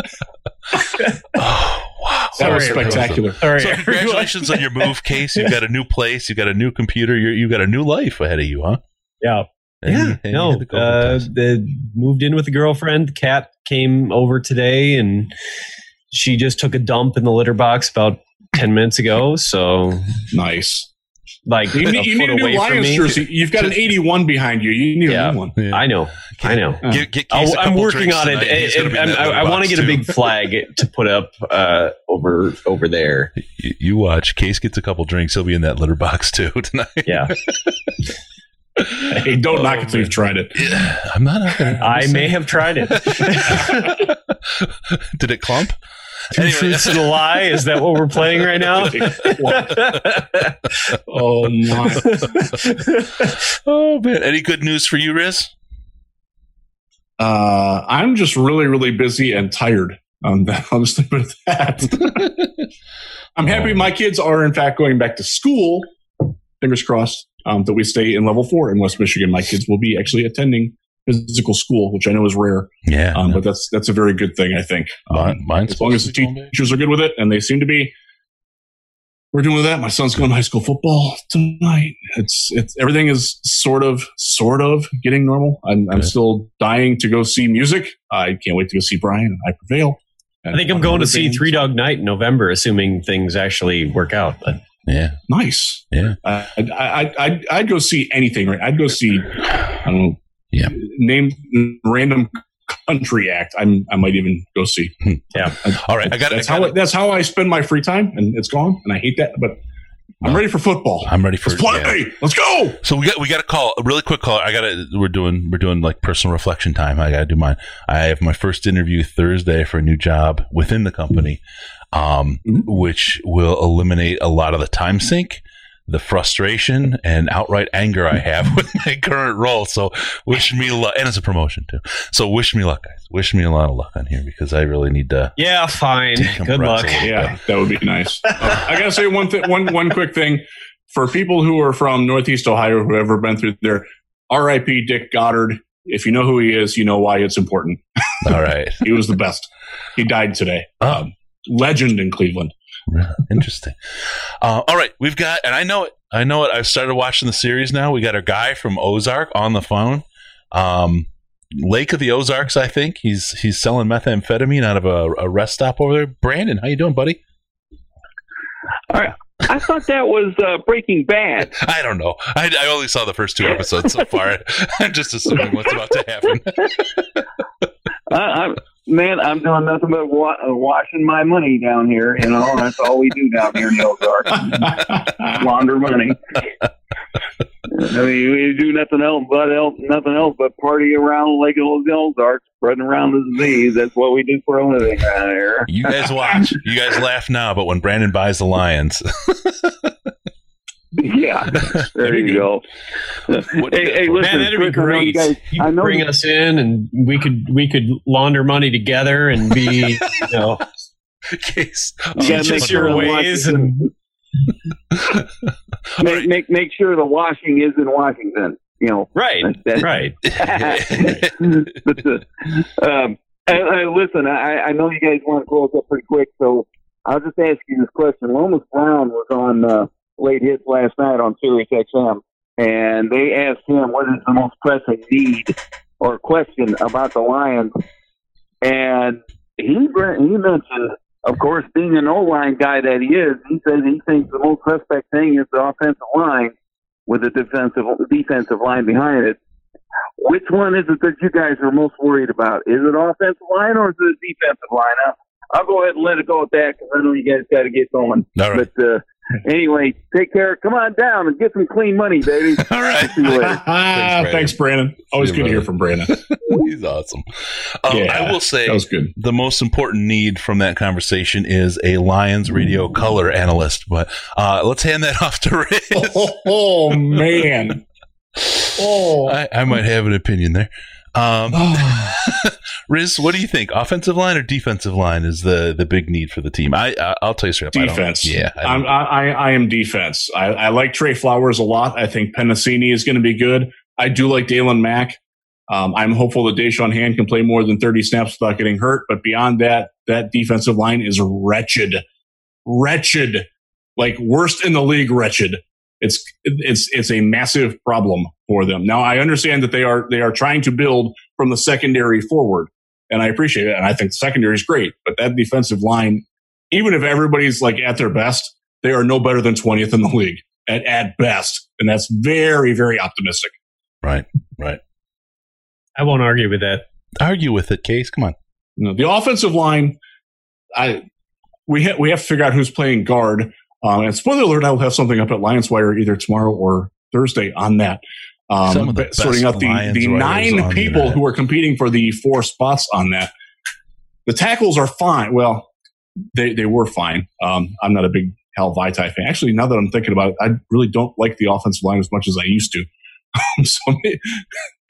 oh, wow. That was spectacular. all right, So congratulations on your move, Case. You've got a new place. You've got a new computer. You're, you've got a new life ahead of you, huh? Yeah. And yeah, and no, had to go uh, with this. the, moved in with a girlfriend. Cat came over today, and she just took a dump in the litter box about ten minutes ago. So, Nice. Like, You a need, you foot need a new away from Lions me. jersey. You've got an 81 behind you. You need Yeah. a new one. Yeah. I know, I know. Get, get Case I'll- a I'm working on it. tonight. He's gonna and- be in and that I, I want to get a big flag to put up uh, over over there. You, you watch. Case gets a couple drinks. He'll be in that litter box too tonight. Yeah, Hey, don't Oh, knock it till you've tried it. Yeah, I'm not. Gonna, I may have tried it. Did it clump? Two Anyway. truths and a lie. Is that what we're playing right now? Oh my! oh man! Any good news for you, Riz? Uh, I'm just really, really busy and tired. Um, I'll just leave it at that. I'm happy my kids are, in fact, going back to school. Fingers crossed um, that we stay in level four in West Michigan. My kids will be actually attending physical school, which I know is rare, Yeah. um, but that's that's a very good thing, I think. Um, Mine, mine's as long as the supposed to be going back. teachers are good with it, and they seem to be. We're doing that. My son's going to high school football tonight. It's it's everything is sort of sort of getting normal. I'm, I'm still dying to go see music. I can't wait to go see Brian I Prevail. I think I'm going to see Three Dog Night in November, assuming things actually work out. But Yeah. Nice. Yeah. Uh, I'd, I'd, I'd, I'd go see anything. Right? I'd go see. I don't know. Yeah. Name random country act. I'm. I might even go see. yeah, All right. I got That's I how. got I, that's how I spend my free time, and it's gone. And I hate that, but I'm ready for football. I'm ready for Let's play. yeah. Let's go. So we got we got a call a really quick call. I got to we're doing we're doing like personal reflection time. I got to do mine. I have my first interview Thursday for a new job within the company, um, Mhm. which will eliminate a lot of the time sink, the frustration, and outright anger I have with my current role. So wish me luck, and it's a promotion too. So wish me luck, guys. Wish me a lot of luck on here because I really need to. yeah, fine. Good luck. a little Yeah, that would be nice. Uh, I gotta say one thing. One one quick thing for people who are from Northeast Ohio who have ever been through there. R.I.P. Dick Goddard. If you know who he is, you know why it's important. All right. He was the best. He died today. Oh. Um, legend in Cleveland. Interesting. Uh, all right, we've got, and I know it. I know it. I've started watching the series now. We got our guy from Ozark on the phone. Um, Lake of the Ozarks, I think he's he's selling methamphetamine out of a, a rest stop over there. Brandon, how you doing, buddy? All right. I thought that was uh, Breaking Bad. I don't know. I, I only saw the first two episodes so far. I'm just assuming what's about to happen. I, I'm, man, I'm doing nothing but wa- uh, washing my money down here. You know, that's all we do down here in the Ozarks. Launder money. I mean, we do nothing else but else, nothing else but party around Lake of the Ozarks, spreading around the disease. That's what we do for a living down here. You guys watch. You guys laugh now, but when Brandon buys the Lions, Yeah, there you go. What hey, hey, listen, Man, that'd be Chris, I know you great. guys- You I know bring you- us in, and we could we could launder money together and be you know case. You teach make us sure your the ways washing- and make, make make sure the washing is in Washington. You know, right, That- right. but, uh, um, I, I, listen, I, I know you guys want to close up pretty quick, so I'll just ask you this question. Lomas Brown was on uh, late hits last night on Sirius XM, and they asked him what is the most pressing need or question about the Lions, and he he mentioned, of course, being an O line guy that he is, he says he thinks the most suspect thing is the offensive line with the defensive defensive line behind it. Which one is it that you guys are most worried about? Is it offensive line or is it defensive line? I'll, I'll go ahead and let it go at that because I know you guys got to get going. All right. But uh, anyway, take care. Come on down and get some clean money, baby. All right. See you later. Thanks, Brandon. Always good you, to hear from Brandon. He's awesome. Um, Yeah, I will say That was good. the most important need from that conversation is a Lions radio color analyst. But uh, let's hand that off to Riz. Oh, oh, man. Oh. I, I might have an opinion there. Um, Riz, what do you think? Offensive line or defensive line is the the big need for the team? I, I I'll tell you straight up. I don't- defense. yeah, I I'm, I, I am defense. I, I like Trey Flowers a lot. I think Penisini is going to be good. I do like Daylan Mack. Um, I'm hopeful that Da'Shawn Hand can play more than 30 snaps without getting hurt. But beyond that, that defensive line is wretched, wretched, like worst in the league. Wretched. It's it's it's a massive problem for them. Now I understand that they are they are trying to build from the secondary forward, and I appreciate it. And I think the secondary is great, but that defensive line, even if everybody's like at their best, they are no better than 20th in the league at, at best. And that's very, very optimistic. right, right. I won't argue with that. Argue with it, Case. Come on. You know, the offensive line, I we ha- we have to figure out who's playing guard. Um, and spoiler alert, I will have something up at Lions Wire either tomorrow or Thursday on that. Um, sorting out the, the nine people who are competing for the four spots on that. The tackles are fine. Well, they, they were fine. Um, I'm not a big Hal Vaitai fan. Actually, now that I'm thinking about it, I really don't like the offensive line as much as I used to. so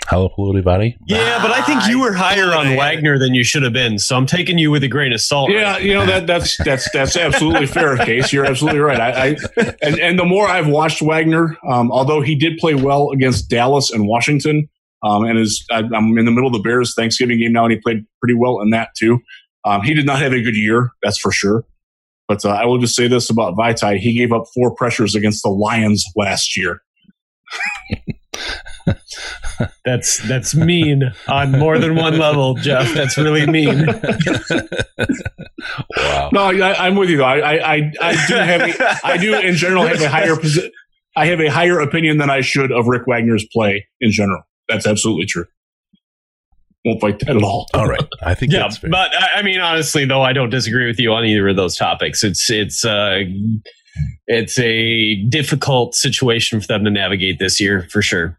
Hello, Politi Yeah, but I think you were higher on Wagner than you should have been. So I'm taking you with a grain of salt. Yeah, you know that that's that's that's absolutely fair, Case. You're absolutely right. I, I and, and the more I've watched Wagner, um, although he did play well against Dallas and Washington, um, and is I, I'm in the middle of the Bears Thanksgiving game now, and he played pretty well in that too. Um, he did not have a good year, that's for sure. But uh, I will just say this about Vaitai: he gave up four pressures against the Lions last year. that's that's mean on more than one level, Jeff. That's really mean. wow. No, I, am with you. I, I, I do have, a, I do in general have a higher position. I have a higher opinion than I should of Rick Wagner's play in general. That's absolutely true. Won't fight that at all. All right, I think that's fair. yeah, but I mean, honestly, though, I don't disagree with you on either of those topics. It's it's uh, it's a difficult situation for them to navigate this year for sure.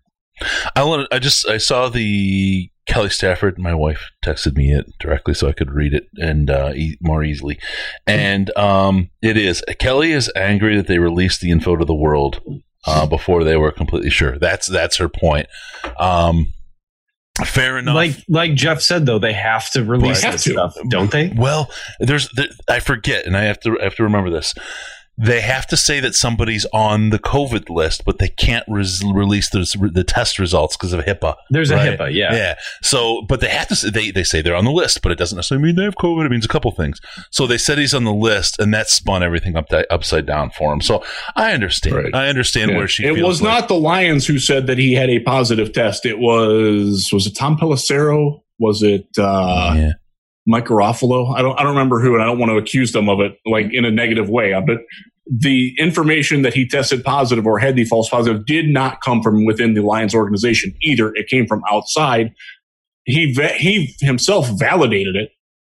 I want. I just I saw the Kelly Stafford. My wife texted me it directly so I could read it and uh, e- more easily. And um, it is Kelly is angry that they released the info to the world uh, before they were completely sure. That's that's her point. Um, fair enough. Like like Jeff said though, they have to release have this to. stuff, don't they? Well, there's there, I forget, and I have to I have to remember this. They have to say that somebody's on the COVID list, but they can't res- release the, the test results because of HIPAA. There's right? a HIPAA, yeah. Yeah. So, but they have to say, they, they say they're on the list, but it doesn't necessarily mean they have COVID. It means a couple things. So they said he's on the list, and that spun everything up upside down for him. So I understand. Right. I understand Yeah. where she. It feels was like- not the Lions who said that he had a positive test. It was was it Tom Pelissero? Was it uh, Yeah. Mike Garafolo? I don't I don't remember who, and I don't want to accuse them of it like in a negative way. Uh, but the information that he tested positive or had the false positive did not come from within the Lions organization either. It came from outside. He he himself validated it.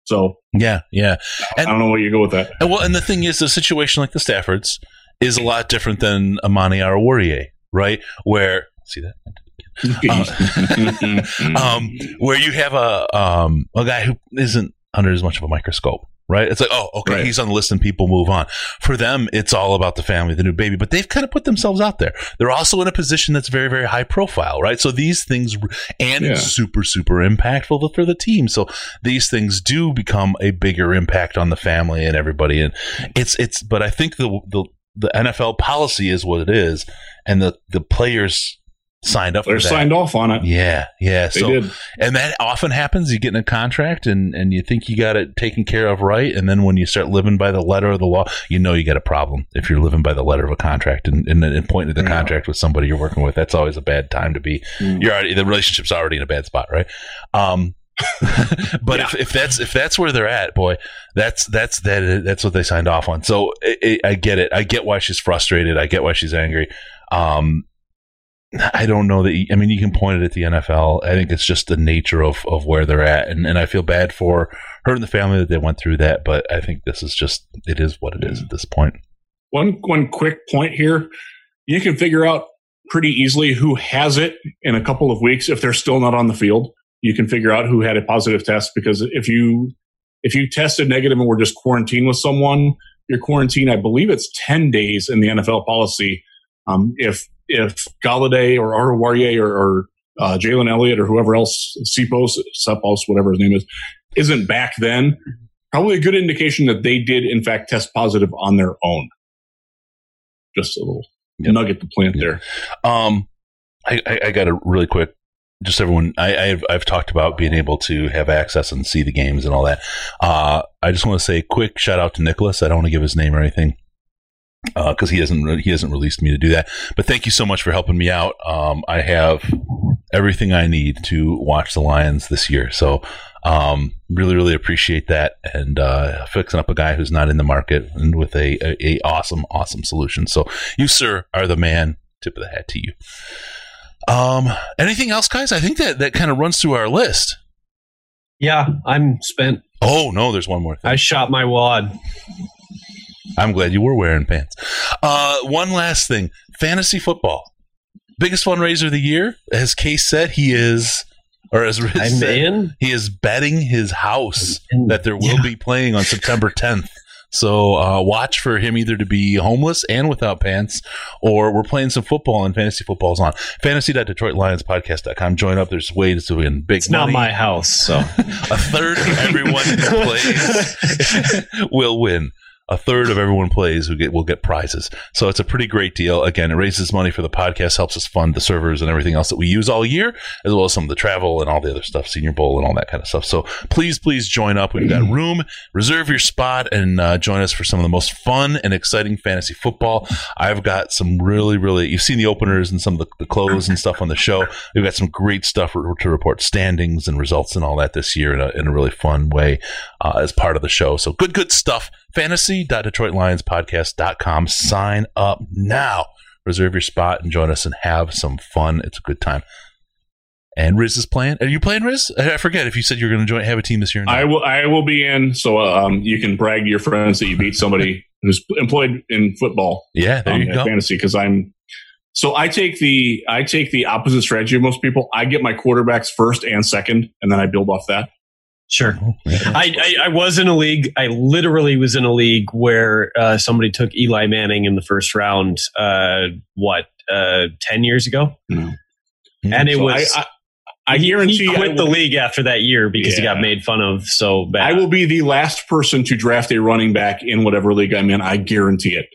So Yeah. Yeah. I don't know where you go with that. And well, and the thing is, a situation like the Staffords is a lot different than Amani Oruwariye, right? Where see that um, where you have a um, a guy who isn't under as much of a microscope, right? It's like, oh, okay, Right. he's on the list and people move on. For them, it's all about the family, the new baby, but they've kind of put themselves out there. They're also in a position that's very, very high profile, right? So these things, and Yeah. super, super impactful for the team. So these things do become a bigger impact on the family and everybody. And it's, it's, but I think the, the, the NFL policy is what it is, and the, the players signed up They're signed off on it. Yeah, yeah. They so, did. and that often happens. You get in a contract and, and you think you got it taken care of right. And then when you start living by the letter of the law, you know you got a problem if you're living by the letter of a contract and, and, and pointing to the Yeah. contract with somebody you're working with. That's always a bad time to be. Mm. You're already, the relationship's already in a bad spot, right? Um, but if, if that's if that's where they're at, boy, that's that's that that's what they signed off on. So I, I I get it. I get why she's frustrated. I get why she's angry. Um, I don't know that. You, I mean, you can point it at the NFL. I think it's just the nature of, of where they're at, and, and I feel bad for her and the family that they went through that. But I think this is just it is what it is at this point. One one quick point here. You can figure out pretty easily who has it in a couple of weeks if they're still not on the field. You can figure out who had a positive test because if you if you tested negative and were just quarantined with someone, your quarantine, I believe it's ten days in the NFL policy. Um, if if Golladay or Oruwariye or, or uh, Jalen Elliott or whoever else, Cepos, Sepos, whatever his name is, isn't back then, probably a good indication that they did in fact test positive on their own. Just a little Yep. nugget to plant there. Um, I, I, I got a really quick. Just everyone, I, I've I've talked about being able to have access and see the games and all that. Uh, I just want to say a quick shout out to Nicholas. I don't want to give his name or anything because he hasn't re- he hasn't released me to do that. But thank you so much for helping me out. Um, I have everything I need to watch the Lions this year. So um, really really appreciate that and uh, fixing up a guy who's not in the market and with a, a, a awesome awesome solution. So you sir are the man. Tip of the hat to you. Um, anything else, guys? I think that that kind of runs through our list. Yeah, I'm spent. Oh no, there's one more thing. I shot my wad. I'm glad you were wearing pants. Uh, one last thing: fantasy football, biggest fundraiser of the year. As Case said, he is, or as Rich I'm said, in. he is betting his house that there will Yeah. be playing on September 10th. So uh, watch for him either to be homeless and without pants, or we're playing some football and fantasy football's on. Fantasy.DetroitLionsPodcast.com. Join up. There's ways to win big It's money. not my house, so A third of everyone who plays will win. A third of everyone plays who get will get prizes. So it's a pretty great deal. Again, it raises money for the podcast, helps us fund the servers and everything else that we use all year, as well as some of the travel and all the other stuff, Senior Bowl and all that kind of stuff. So please, please join up. We've got room. Reserve your spot and uh, join us for some of the most fun and exciting fantasy football. I've got some really, really. You've seen the openers and some of the, the close and stuff on the show. We've got some great stuff to report standings and results and all that this year in a, in a really fun way uh, as part of the show. So good, good stuff. Fantasy.DetroitLionsPodcast.com. Sign up now. Reserve your spot and join us and have some fun. It's a good time. And Riz is playing. Are you playing Riz? I forget if you said you were going to join have a team this year. I will. I will be in, so um, you can brag to your friends that you beat somebody who's employed in football. yeah, there um, you go. fantasy because I'm. So I take the I take the opposite strategy of most people. I get my quarterbacks first and second, and then I build off that. Sure. I, I, I was in a league. I literally was in a league where uh, somebody took Eli Manning in the first round. Uh, what uh, ten years ago? And it So was. I, I, I he- guarantee he quit will- the league after that year because he got made fun of so bad. I will be the last person to draft a running back in whatever league I'm in. I guarantee it.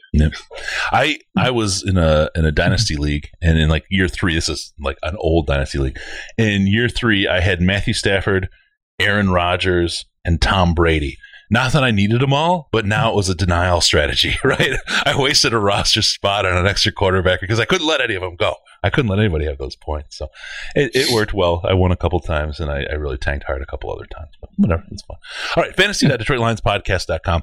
I I was in a in a dynasty league, and in like year three, this is like an old dynasty league. In year three, I had Matthew Stafford, Aaron Rodgers, and Tom Brady. Not that I needed them all, but now it was a denial strategy, right? I wasted a roster spot on an extra quarterback because I couldn't let any of them go. I couldn't let anybody have those points. So it, it worked well. I won a couple times and I, I really tanked hard a couple other times, but whatever. It's fun. All right. Fantasy.DetroitLionsPodcast.com.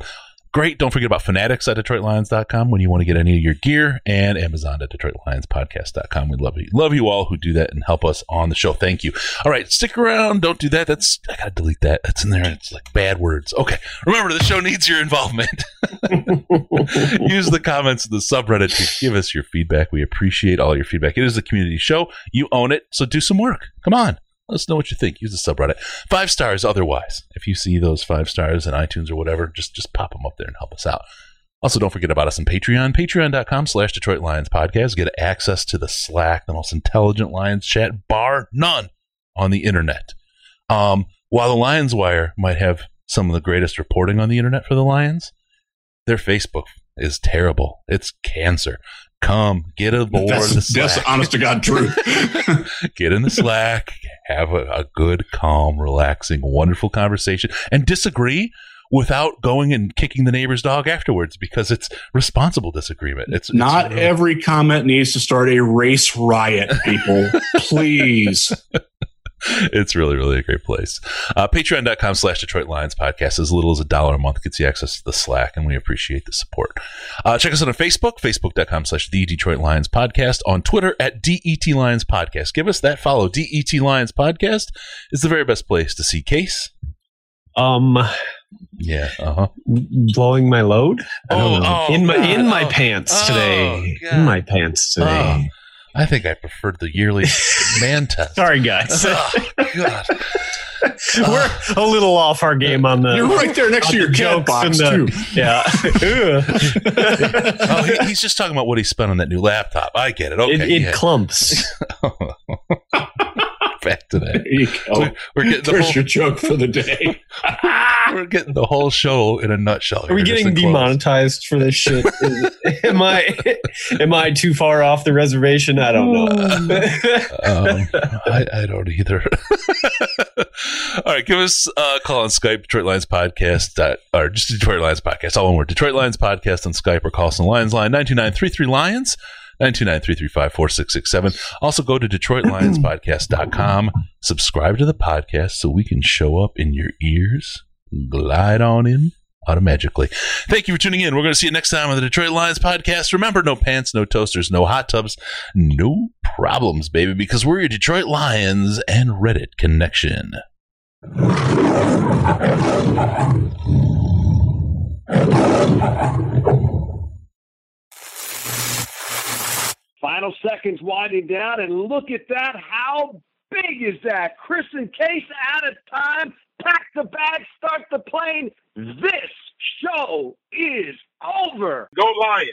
Great. Don't forget about fanatics at DetroitLions.com when you want to get any of your gear and Amazon at DetroitLionsPodcast.com. We love you. Love you all who do that and help us on the show. Thank you. All right. Stick around. Don't do that. That's, I got to delete that. That's in there. It's like bad words. Okay. Remember, the show needs your involvement. Use the comments in the subreddit to give us your feedback. We appreciate all your feedback. It is a community show. You own it. So do some work. Come on. Let us know what you think. Use the subreddit. Five stars otherwise. If you see those five stars in iTunes or whatever, just just pop them up there and help us out. Also, don't forget about us on Patreon. Patreon.com slash Detroit Lions Podcast. Get access to the Slack, the most intelligent Lions chat, bar none, on the internet. Um, while the Lions Wire might have some of the greatest reporting on the internet for the Lions, their Facebook is terrible. It's cancer. Come get aboard the That's, Slack. that's honest to God truth. get in the Slack, have a, a good, calm, relaxing, wonderful conversation, and disagree without going and kicking the neighbor's dog afterwards because it's responsible disagreement. It's, it's Not really- every comment needs to start a race riot, people. Please. it's really, really a great place. Uh, Patreon.com slash Detroit Lions podcast. As little as a dollar a month gets you access to the Slack, and we appreciate the support. Uh, check us out on Facebook, facebook.com slash the Detroit Lions podcast. On Twitter at DET Lions podcast. Give us that follow. DET Lions podcast is the very best place to see Case. um, Yeah. Uh huh. blowing my load. I don't Oh, know. oh, in my God. in my Oh, pants oh, today. God. In my pants today. I think I preferred the yearly man test. Sorry, guys. Oh, God. We're ah. a little off our game on the. You're right there next to your cat jokes box, and too. Yeah. Oh, he- he's just talking about what he spent on that new laptop. I get it. Okay. it it yeah. clumps. Back to that. There you go. We're, getting the There's whole, your joke for the day. we're getting the whole show in a nutshell. Are we here, getting demonetized for this shit? Is- am I am I too far off the reservation? I don't know. Um, I, I don't either. all right, give us a call on Skype, Detroit Lions Podcast, dot, or just Detroit Lions Podcast, all one word. Detroit Lions Podcast on Skype or call us on the Lions line, 929 Lions, 929 Also go to DetroitLionsPodcast.com, subscribe to the podcast so we can show up in your ears, glide on in automatically. Thank you for tuning in. We're going to see you next time on the Detroit Lions podcast. Remember, no pants, no toasters, no hot tubs, no problems, baby, because we're your Detroit Lions and Reddit connection. Final seconds winding down, and look at that. How big is that? Chris and Case out of time. Pack the bag, start the plane. This show is over. Go Lions.